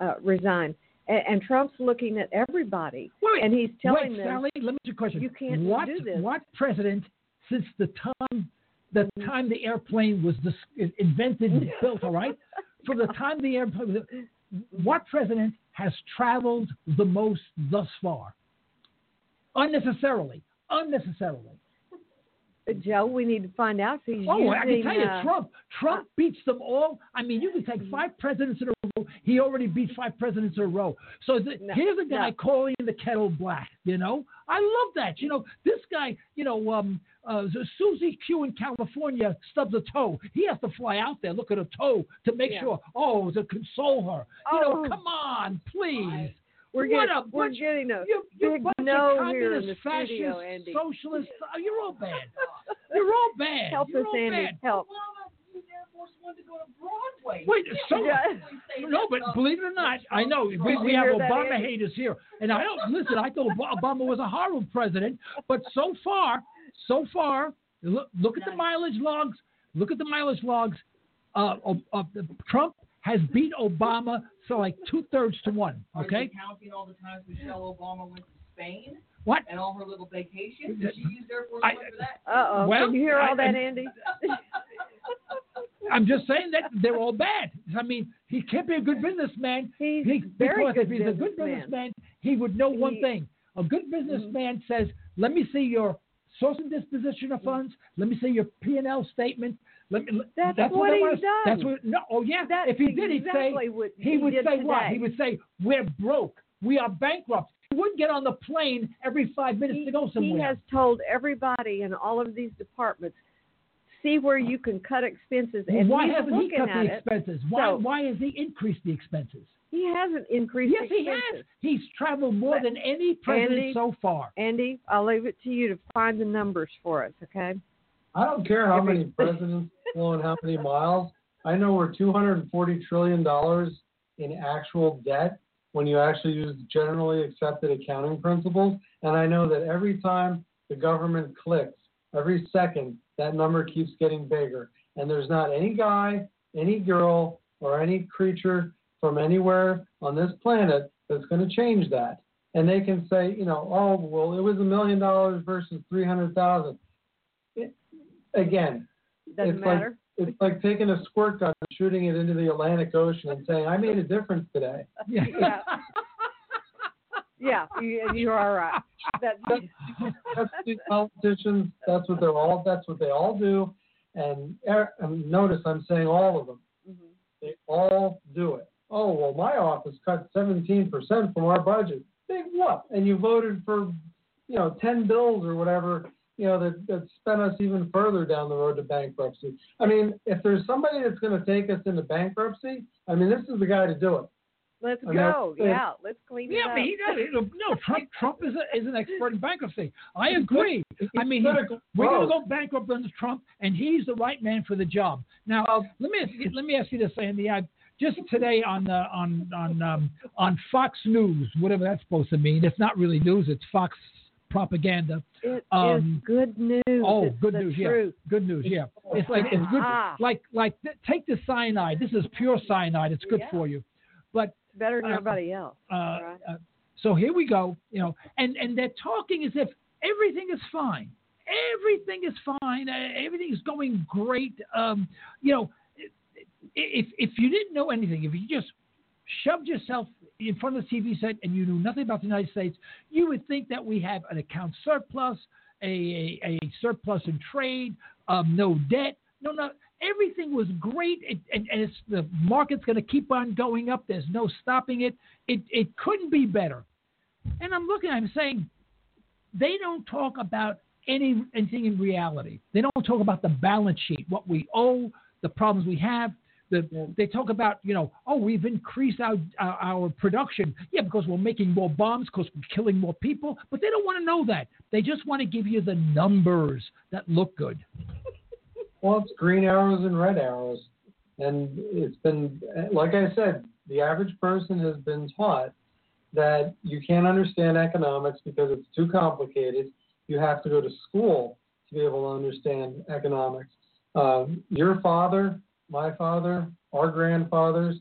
uh, resign. And, and Trump's looking at everybody, Wait, and he's telling wait, them, Sally. Let me ask you a question. you can't what, do this. What president, since the time the time the airplane was dis- invented and <laughs> built, all right, from the time the airplane, was, what president has traveled the most thus far? Unnecessarily, unnecessarily. Joe, we need to find out he's Oh, using. I can tell you, uh, Trump. Trump beats them all. I mean, you can take five presidents in a row. He already beat five presidents in a row. So the, No, here's a guy no. calling the kettle black. You know, I love that. You know, this guy. You know, um, uh, Susie Q in California stubs a toe. He has to fly out there, look at her toe to make Yeah. sure. Oh, to console her. You know, Oh. come on, please. We're What getting, a we're bunch- getting a You, you big bunch no of here in communist, the fascist, studio, Andy. socialist. Oh, you're all bad. <laughs> You're all bad. Help you're us, all Andy. bad. Help. Wait, so, Yeah. <laughs> no, but believe it or not, I know we, we have Obama haters here, and I don't listen. I thought Obama was a horrible president, but so far, so far, look, look at the mileage logs. Look at the mileage logs. Uh, of, of the, Trump has beat Obama so like two thirds to one. Okay. Are Okay, you counting all the times Michelle Obama went to Spain what? and all her little vacations? Did she use Air Force I- One for that? Uh oh. Well, Did you hear all I- that, I- Andy? I'm just saying that they're all bad. I mean, he can't be a good businessman. He's He, very because good if he's a good businessman. businessman, he would know one He- thing. A good businessman says, "Let me see your source and disposition of funds. Let me see your P and L statement. Let me." That's what, what I he's wanna- done. That's what. No. Oh yeah. That's if he did, he'd say. what he he would did say what? He would say, "We're broke. We are bankrupt." He wouldn't get on the plane every five minutes he, to go somewhere. he has told everybody in all of these departments, see where you can cut expenses, Well, and why hasn't he cut the expenses? Why? So- why has he increased the expenses? He hasn't increased Yes, he has. He's traveled more But- than any president Andy- so far. Andy, I'll leave it to you to find the numbers for us, okay? I don't care how many presidents flown how many miles. I know we're 240 trillion dollars in actual debt when you actually use generally accepted accounting principles, and I know that every time the government clicks, every second that number keeps getting bigger. And there's not any guy, any girl, or any creature from anywhere on this planet that's going to change that. And they can say, you know, oh, well, it was a million dollars versus 300,000. Again, Doesn't it's matter. like it's like taking a squirt gun and shooting it into the Atlantic Ocean and saying, I made a difference today. <laughs> Yeah. yeah. you, you are right. That, <laughs> that's these politicians. That's what they're all. That's what they all do. And, er- and notice I'm saying all of them. Mm-hmm. They all do it. Oh well, my office cut 17% from our budget. Big what? And you voted for, you know, 10 bills or whatever. You know that that spent us even further down the road to bankruptcy. I mean, if there's somebody that's going to take us into bankruptcy, I mean, this is the guy to do it. let's I know. go. Yeah, let's clean it Yeah, up. but he does. No, Trump. Trump is a, is an expert in bankruptcy. I agree. I mean, good he- we're going to go bankrupt under Trump, and he's the right man for the job. Now, let me ask you, let me ask you this, Andy. I, just today on the on on um, on Fox News, whatever that's supposed to mean. It's not really news. It's Fox propaganda. It is Um, good news. Oh, It's good news. Truth. Yeah, good news. Yeah, it's like it's good. Ah. Like like take the cyanide. This is pure cyanide. It's good Yeah. for you. But Better than Uh, everybody else. uh, right? uh, so here we go. You know, and and they're talking as if everything is fine. Everything is fine. Uh, everything is going great. Um, you know, if if you didn't know anything, if you just shoved yourself in front of the TV set and you knew nothing about the United States, you would think that we have an account surplus, a, a, a surplus in trade, um, no debt. No, no, everything was great, it, and, and it's, the market's going to keep on going up. There's no stopping it. It, it couldn't be better. And I'm looking, I'm saying, they don't talk about any anything in reality. They don't talk about the balance sheet, what we owe, the problems we have. The, they talk about, you know, oh, we've increased our, our our production. Yeah, because we're making more bombs, because we're killing more people. But they don't want to know that. They just want to give you the numbers that look good. <laughs> Well, it's green arrows and red arrows. And it's been, like I said, the average person has been taught that you can't understand economics because it's too complicated. You have to go to school to be able to understand economics. Um, your father, my father, our grandfathers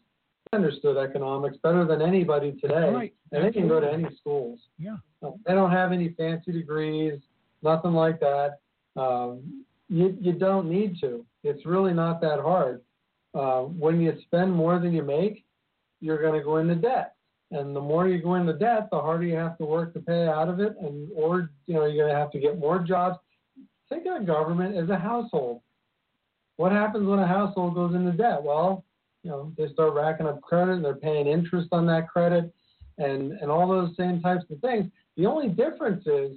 understood economics better than anybody today. Right. And they can go to any schools. Yeah. Uh, They don't have any fancy degrees, nothing like that. Um, you, you don't need to. It's really not that hard. Uh, when you spend more than you make, you're going to go into debt. And the more you go into debt, the harder you have to work to pay out of it, and or you know you're going to have to get more jobs. Think of the government as a household. What happens when a household goes into debt? Well, you know they start racking up credit, and they're paying interest on that credit, and and all those same types of things. The only difference is,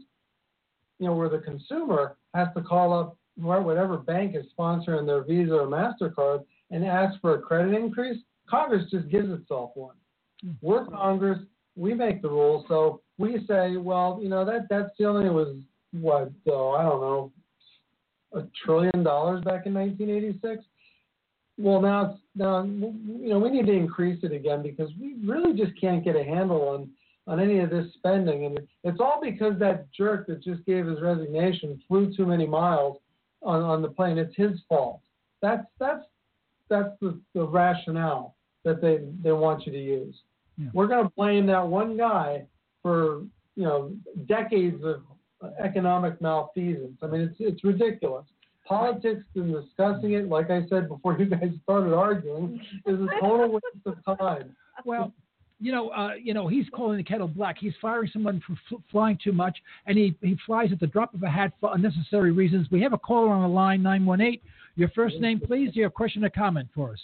you know, where the consumer has to call up whatever bank is sponsoring their Visa or Mastercard and ask for a credit increase. Congress just gives itself one. Hmm. We're Congress. We make the rules. So we say, well, you know, that debt ceiling was what? Oh, I don't know, a trillion dollars back in 1986. Well, now it's now you know we need to increase it again because we really just can't get a handle on on any of this spending, and it's all because that jerk that just gave his resignation flew too many miles on on the plane. It's his fault. That's that's that's the, the rationale that they they want you to use. Yeah. We're going to blame that one guy for you know decades of economic malfeasance. I mean, it's it's ridiculous. Politics and discussing it, like I said before <laughs> you guys started arguing, is a total waste of time. Well, you know, uh, you know, he's calling the kettle black. He's firing someone for fl- flying too much, and he, he flies at the drop of a hat for unnecessary reasons. We have a caller on the line, nine one eight. Your first name, please. Do you have a question or comment for us?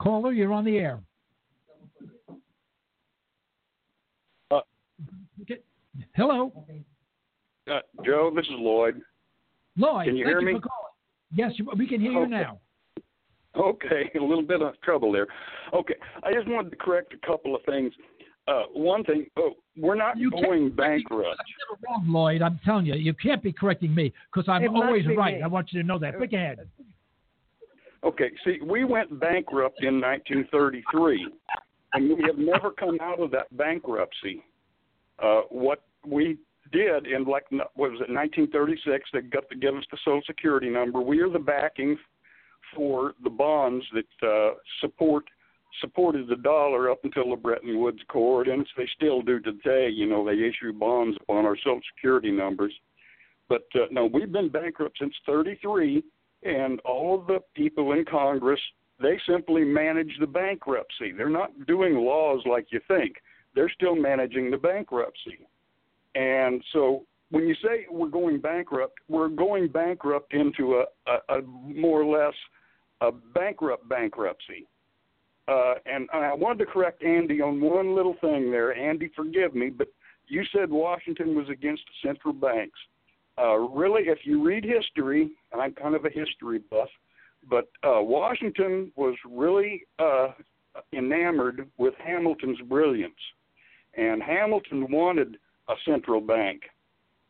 Caller, you're on the air. Okay. Hello, Uh, Joe, this is Lloyd. Lloyd. Can you thank hear you me? for calling. Yes, you- we can hear you now. Okay, <laughs> a little bit of trouble there. Okay, I just wanted to correct a couple of things. Uh, one thing, oh, we're not You going correct me. bankrupt. Never wrong, Lloyd. I'm telling you, you can't be correcting me because I'm It always be right. me. I want you to know that. Quick ahead. Okay, see, we went bankrupt in 1933, and we have never come out of that bankruptcy. Uh, what we did in like what was it 1936 they got to give us the social security number we are the backing for the bonds that uh, support supported the dollar up until the Bretton Woods Accord, and they still do today. You know, they issue bonds upon our Social Security numbers. But uh, no, we've been bankrupt since '33, and all of the people in Congress they simply manage the bankruptcy. They're not doing laws like you think. They're still managing the bankruptcy. And so when you say we're going bankrupt, we're going bankrupt into a, a, a more or less a bankrupt bankruptcy. Uh, and I wanted to correct Andy on one little thing there. Andy, forgive me, but you said Washington was against central banks. Uh, really, if you read history, and I'm kind of a history buff, but uh, Washington was really uh, enamored with Hamilton's brilliance, and Hamilton wanted a central bank.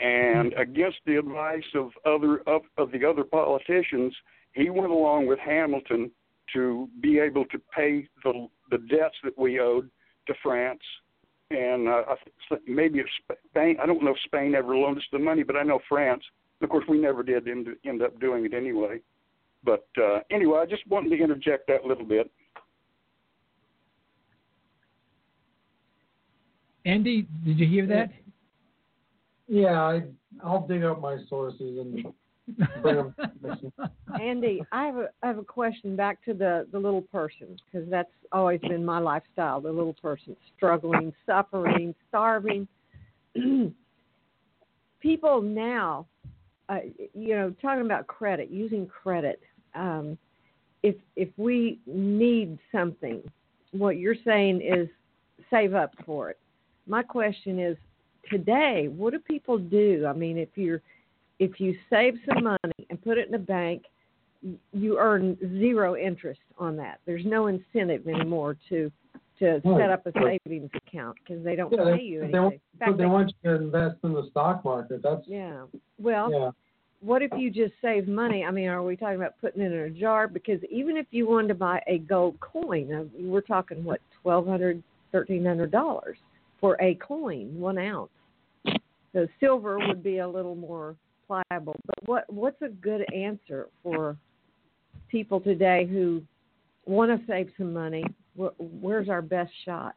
And against the advice of other of, of the other politicians, he went along with Hamilton to be able to pay the the debts that we owed to France and uh, maybe Spain. I don't know if Spain ever loaned us the money, but I know France. Of course, we never did end, end up doing it anyway. But uh, anyway, I just wanted to interject that little bit. Andy, did you hear that? Yeah, I, I'll dig up my sources and bring them. <laughs> Andy, I have a I have a question back to the the little person because that's always been my lifestyle. The little person struggling, <laughs> suffering, starving. <clears throat> People now, uh, you know, talking about credit, using credit. Um, if if we need something, what you're saying is save up for it. My question is today, what do people do? I mean, if you're if you save some money and put it in a bank, you earn zero interest on that. There's no incentive anymore to to set up a savings account because they don't yeah, pay you they, anything. want, fact, they they- want you to invest in the stock market. That's yeah. Well, yeah. what if you just save money? I mean, are we talking about putting it in a jar? Because even if you wanted to buy a gold coin, uh, we're talking what twelve hundred, thirteen hundred dollars for a coin, one ounce. So silver would be a little more pliable. But what what's a good answer for people today who want to save some money? Wh- Where's our best shot?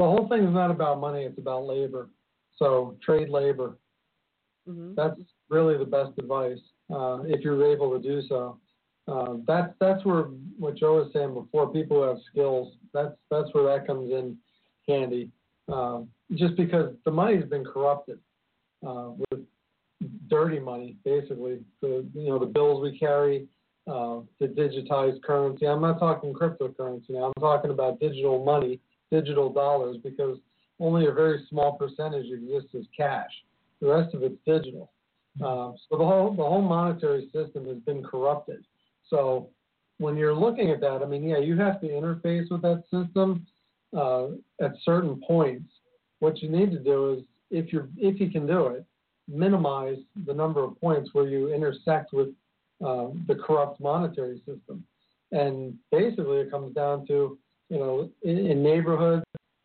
The whole thing is not about money; it's about labor. So trade labor. hmm That's really the best advice uh, if you're able to do so. Uh, that's that's where what Joe was saying before. People who have skills. That's that's where that comes in handy. Uh, just because the money's been corrupted uh, with dirty money, basically. The you know the bills we carry, uh, the digitized currency. I'm not talking cryptocurrency now. I'm talking about digital money, digital dollars, because only a very small percentage exists as cash. The rest of it's digital. Uh, so the whole the whole monetary system has been corrupted. So when you're looking at that, I mean, yeah, you have to interface with that system uh, at certain points. What you need to do is, if you if you can do it, minimize the number of points where you intersect with uh, the corrupt monetary system. And basically, it comes down to, you know, in, in neighborhoods,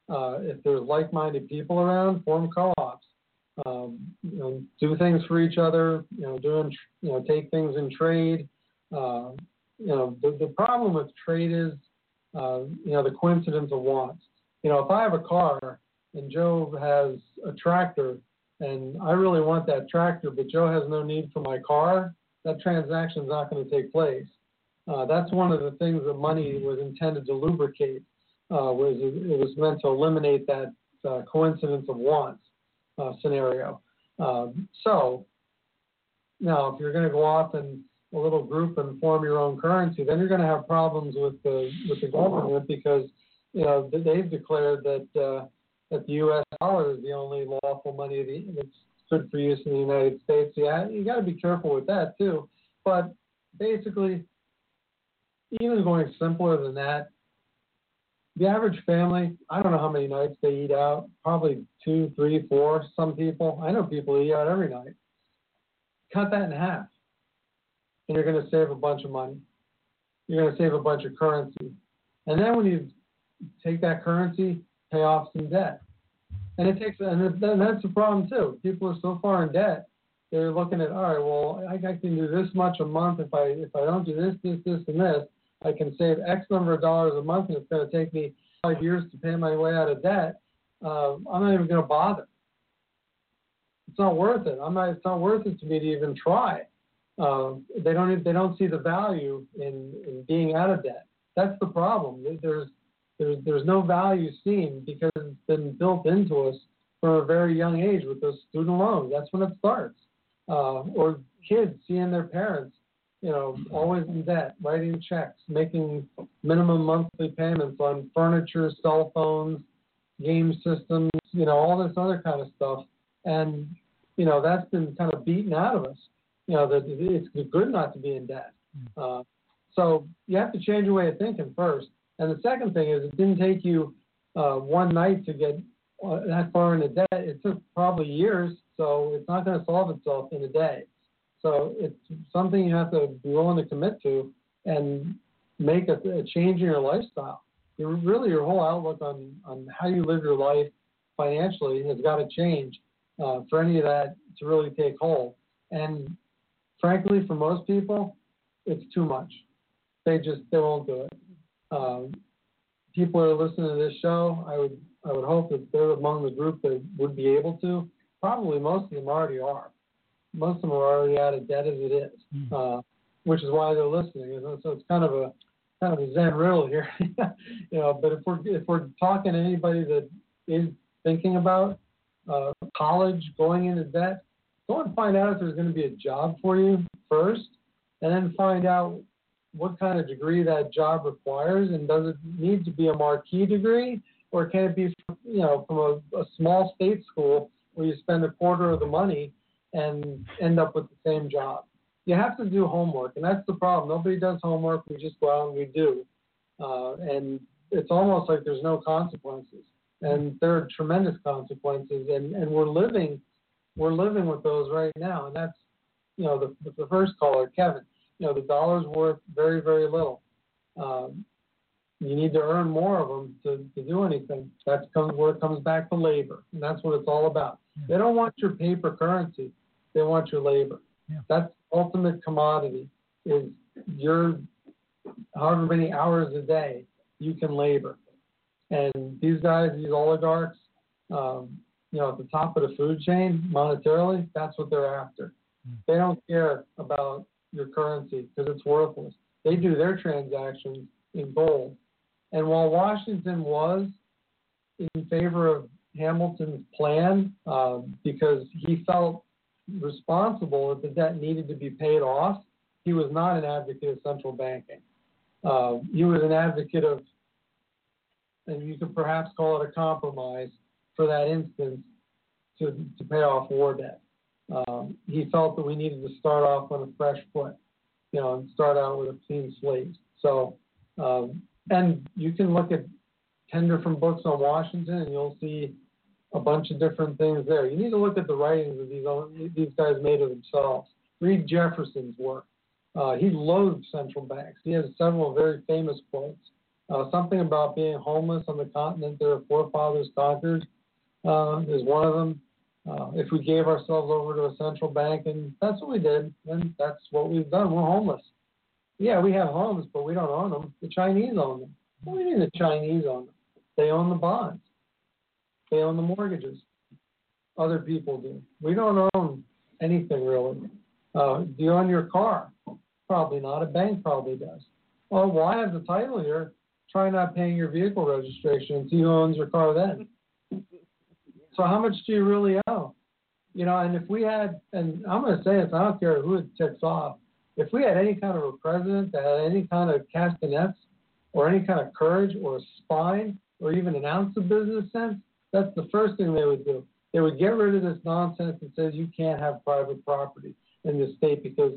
uh, if there's like-minded people around, form co-ops. Um, you know, do things for each other. You know, doing, you know, take things in trade. Uh, you know, the, the problem with trade is, uh, you know, the coincidence of wants. You know, if I have a car and Joe has a tractor, and I really want that tractor, but Joe has no need for my car, that transaction is not going to take place. Uh, that's one of the things that money was intended to lubricate. Uh, was it, it was meant to eliminate that uh, coincidence of wants uh, scenario. Um, so now, if you're going to go off and a little group and form your own currency, then you're going to have problems with the with the government because you know they've declared that uh, that the U.S. dollar is the only lawful money that's good for use in the United States. Yeah, you got to be careful with that too. But basically, even going simpler than that, the average family, I don't know how many nights they eat out. Probably two, three, four. Some people, I know people eat out every night. Cut that in half, and you're going to save a bunch of money. You're going to save a bunch of currency, and then when you take that currency, pay off some debt. And it takes, and that's the problem too. People are so far in debt. They're looking at, all right, well, I, I can do this much a month if I if I don't do this, this, this, and this. I can save X number of dollars a month, and it's going to take me five years to pay my way out of debt. Uh, I'm not even going to bother. It's not worth it. I'm not. It's not worth it to me to even try. Uh, they don't. They don't see the value in, in being out of debt. That's the problem. There's there's there's no value seen because it's been built into us from a very young age with those student loans. That's when it starts. Uh, or kids seeing their parents, you know, always in debt, writing checks, making minimum monthly payments on furniture, cell phones, game systems, you know, all this other kind of stuff. And you know, that's been kind of beaten out of us. You know, that it's good not to be in debt. Uh, so you have to change your way of thinking first. And the second thing is, it didn't take you uh, one night to get uh, that far into debt. It took probably years, so it's not going to solve itself in a day. So it's something you have to be willing to commit to and make a, a change in your lifestyle. Your, really, your whole outlook on, on how you live your life financially has got to change uh, for any of that to really take hold. And frankly, for most people, it's too much. They just they won't do it. Um, people who are listening to this show, I would I would hope that they're among the group that would be able to. Probably most of them already are. Most of them are already out of debt as it is, uh, which is why they're listening. And so it's kind of a kind of a Zen riddle here, <laughs> you know. But if we're if we're talking to anybody that is thinking about uh, college, going into debt, go and find out if there's going to be a job for you first, and then find out what kind of degree that job requires, and does it need to be a marquee degree, or can it be, you know, from a, a small state school where you spend a quarter of the money and end up with the same job? You have to do homework, and that's the problem. Nobody does homework. We just go out and we do, uh, and it's almost like there's no consequences, and there are tremendous consequences, and, and we're living, we're living with those right now, and that's, you know, the, the first caller, Kevin you know, the dollar's worth very, very little. Um, you need to earn more of them to, to do anything. That's comes where it comes back to labor, and that's what it's all about. They don't want your paper currency; they want your labor. Yeah. That's ultimate commodity. Is your however many hours a day you can labor. And these guys, these oligarchs, um, you know, at the top of the food chain monetarily, that's what they're after. They don't care about your currency because it's worthless. They do their transactions in gold. And while Washington was in favor of Hamilton's plan uh, because he felt responsible that the debt needed to be paid off, he was not an advocate of central banking. Uh, he was an advocate of, and you could perhaps call it a compromise for that instance to, to pay off war debt. Um, he felt that we needed to start off on a fresh foot you know, and start out with a clean slate. So, um, and you can look at 10 different books on Washington and you'll see a bunch of different things there. You need to look at the writings that these, these guys made of themselves. Read Jefferson's work. Uh, he loathed central banks. He has several very famous quotes. Uh, something about being homeless on the continent their forefathers conquered uh, is one of them. Uh, if we gave ourselves over to a central bank, and that's what we did, then that's what we've done. We're homeless. Yeah, we have homes, but we don't own them. The Chinese own them. What do you mean the Chinese own them? They own the bonds. They own the mortgages. Other people do. We don't own anything really. Uh, do you own your car? Probably not. A bank probably does. Well, well, I have the title here. Try not paying your vehicle registration and see who owns your car then. So how much do you really owe? You know, and if we had, and I'm going to say this, I don't care who it ticks off. If we had any kind of a president that had any kind of castanets or any kind of courage or spine or even an ounce of business sense, that's the first thing they would do. They would get rid of this nonsense that says you can't have private property in this state because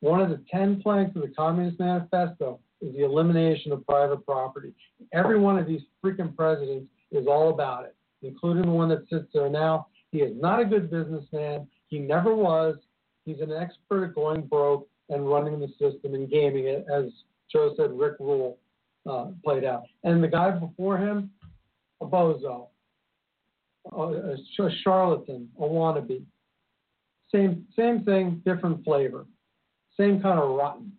one of the 10 planks of the Communist Manifesto is the elimination of private property. Every one of these freaking presidents is all about it including the one that sits there now. He is not a good businessman. He never was. He's an expert at going broke and running the system and gaming it, as Joe said, Rick Rule uh, played out. And the guy before him, a bozo. a, a charlatan, a wannabe. Same same thing, different flavor. Same kind of rotten.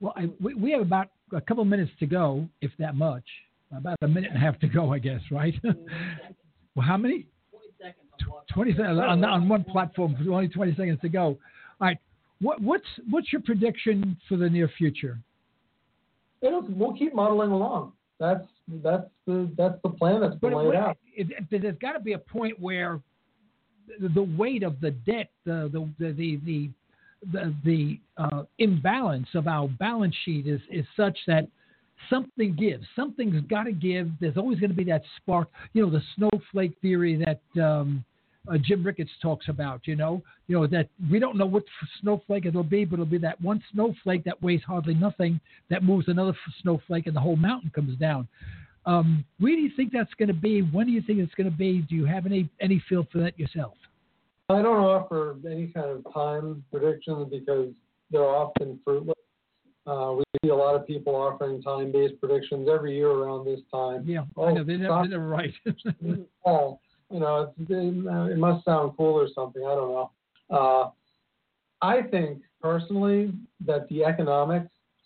Well, I, we, we have about a couple minutes to go, if that much. About a minute and a half to go, I guess, right? <laughs> well, how many? 20 seconds on, on one platform, only 20 seconds to go. All right. What, what's what's your prediction for the near future? It'll, we'll keep modeling along. That's that's the that's the plan that's been But laid it- out. it- it- there's got to be a point where the, the weight of the debt, the the the the the, the, the uh, imbalance of our balance sheet is is such that something gives. Something's got to give. There's always going to be that spark. You know, the snowflake theory that. Um, uh, Jim Rickards talks about, you know, you know that we don't know what snowflake it'll be, but it'll be that one snowflake that weighs hardly nothing that moves another snowflake, and the whole mountain comes down. Um, where do you think that's going to be? When do you think it's going to be? Do you have any any feel for that yourself? I don't offer any kind of time predictions because they're often fruitless. Uh, we see a lot of people offering time-based predictions every year around this time. Yeah, Oh, I know they're never, they're never right. <laughs> fall. You know, it's, it, it must sound cool or something. I don't know. Uh, I think personally that the economic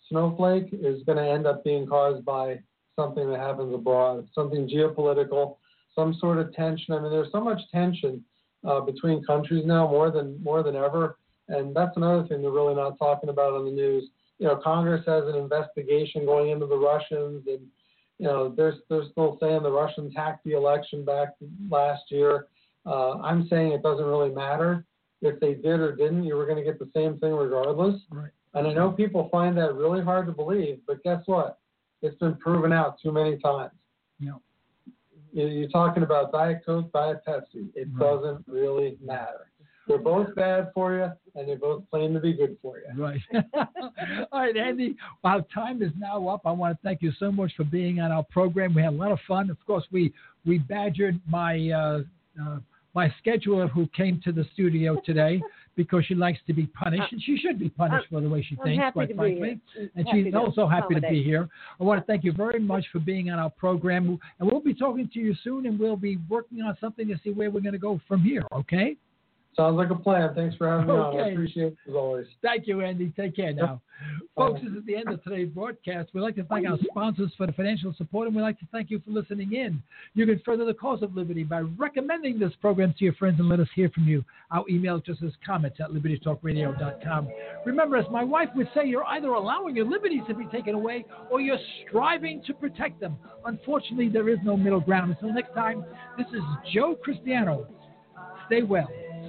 snowflake is going to end up being caused by something that happens abroad, something geopolitical, some sort of tension. I mean, there's so much tension uh, between countries now, more than more than ever, and that's another thing they're really not talking about on the news. You know, Congress has an investigation going into the Russians, and you know, they're they're still saying the Russians hacked the election back last year. Uh, I'm saying it doesn't really matter if they did or didn't. You were going to get the same thing regardless. Right. And I know people find that really hard to believe, but guess what? It's been proven out too many times. Yeah. You- You're talking about Diet Coke, Diet Pepsi. It Right. doesn't really matter. They're both bad for you, and they both claim to be good for you. Right. <laughs> All right, Andy. Our time is now up. I want to thank you so much for being on our program. We had a lot of fun. Of course, we we badgered my uh, uh, my scheduler who came to the studio today <laughs> because she likes to be punished, and she should be punished for the way she I'm thinks, happy quite to be frankly. here. And Happy she's to also happy to be here. I want to thank you very much for being on our program, and we'll be talking to you soon, and we'll be working on something to see where we're going to go from here. Okay. Sounds like a plan. Thanks for having me on. I Okay. appreciate it as always. Thank you, Andy. Take care now. Folks, this is the end of today's broadcast. We'd like to thank our sponsors for the financial support, and we'd like to thank you for listening in. You can further the cause of liberty by recommending this program to your friends and let us hear from you. Our email address is comments at libertytalkradio.com. Remember, as my wife would say, you're either allowing your liberties to be taken away or you're striving to protect them. Unfortunately, there is no middle ground. Until next time, this is Joe Cristiano. Stay well.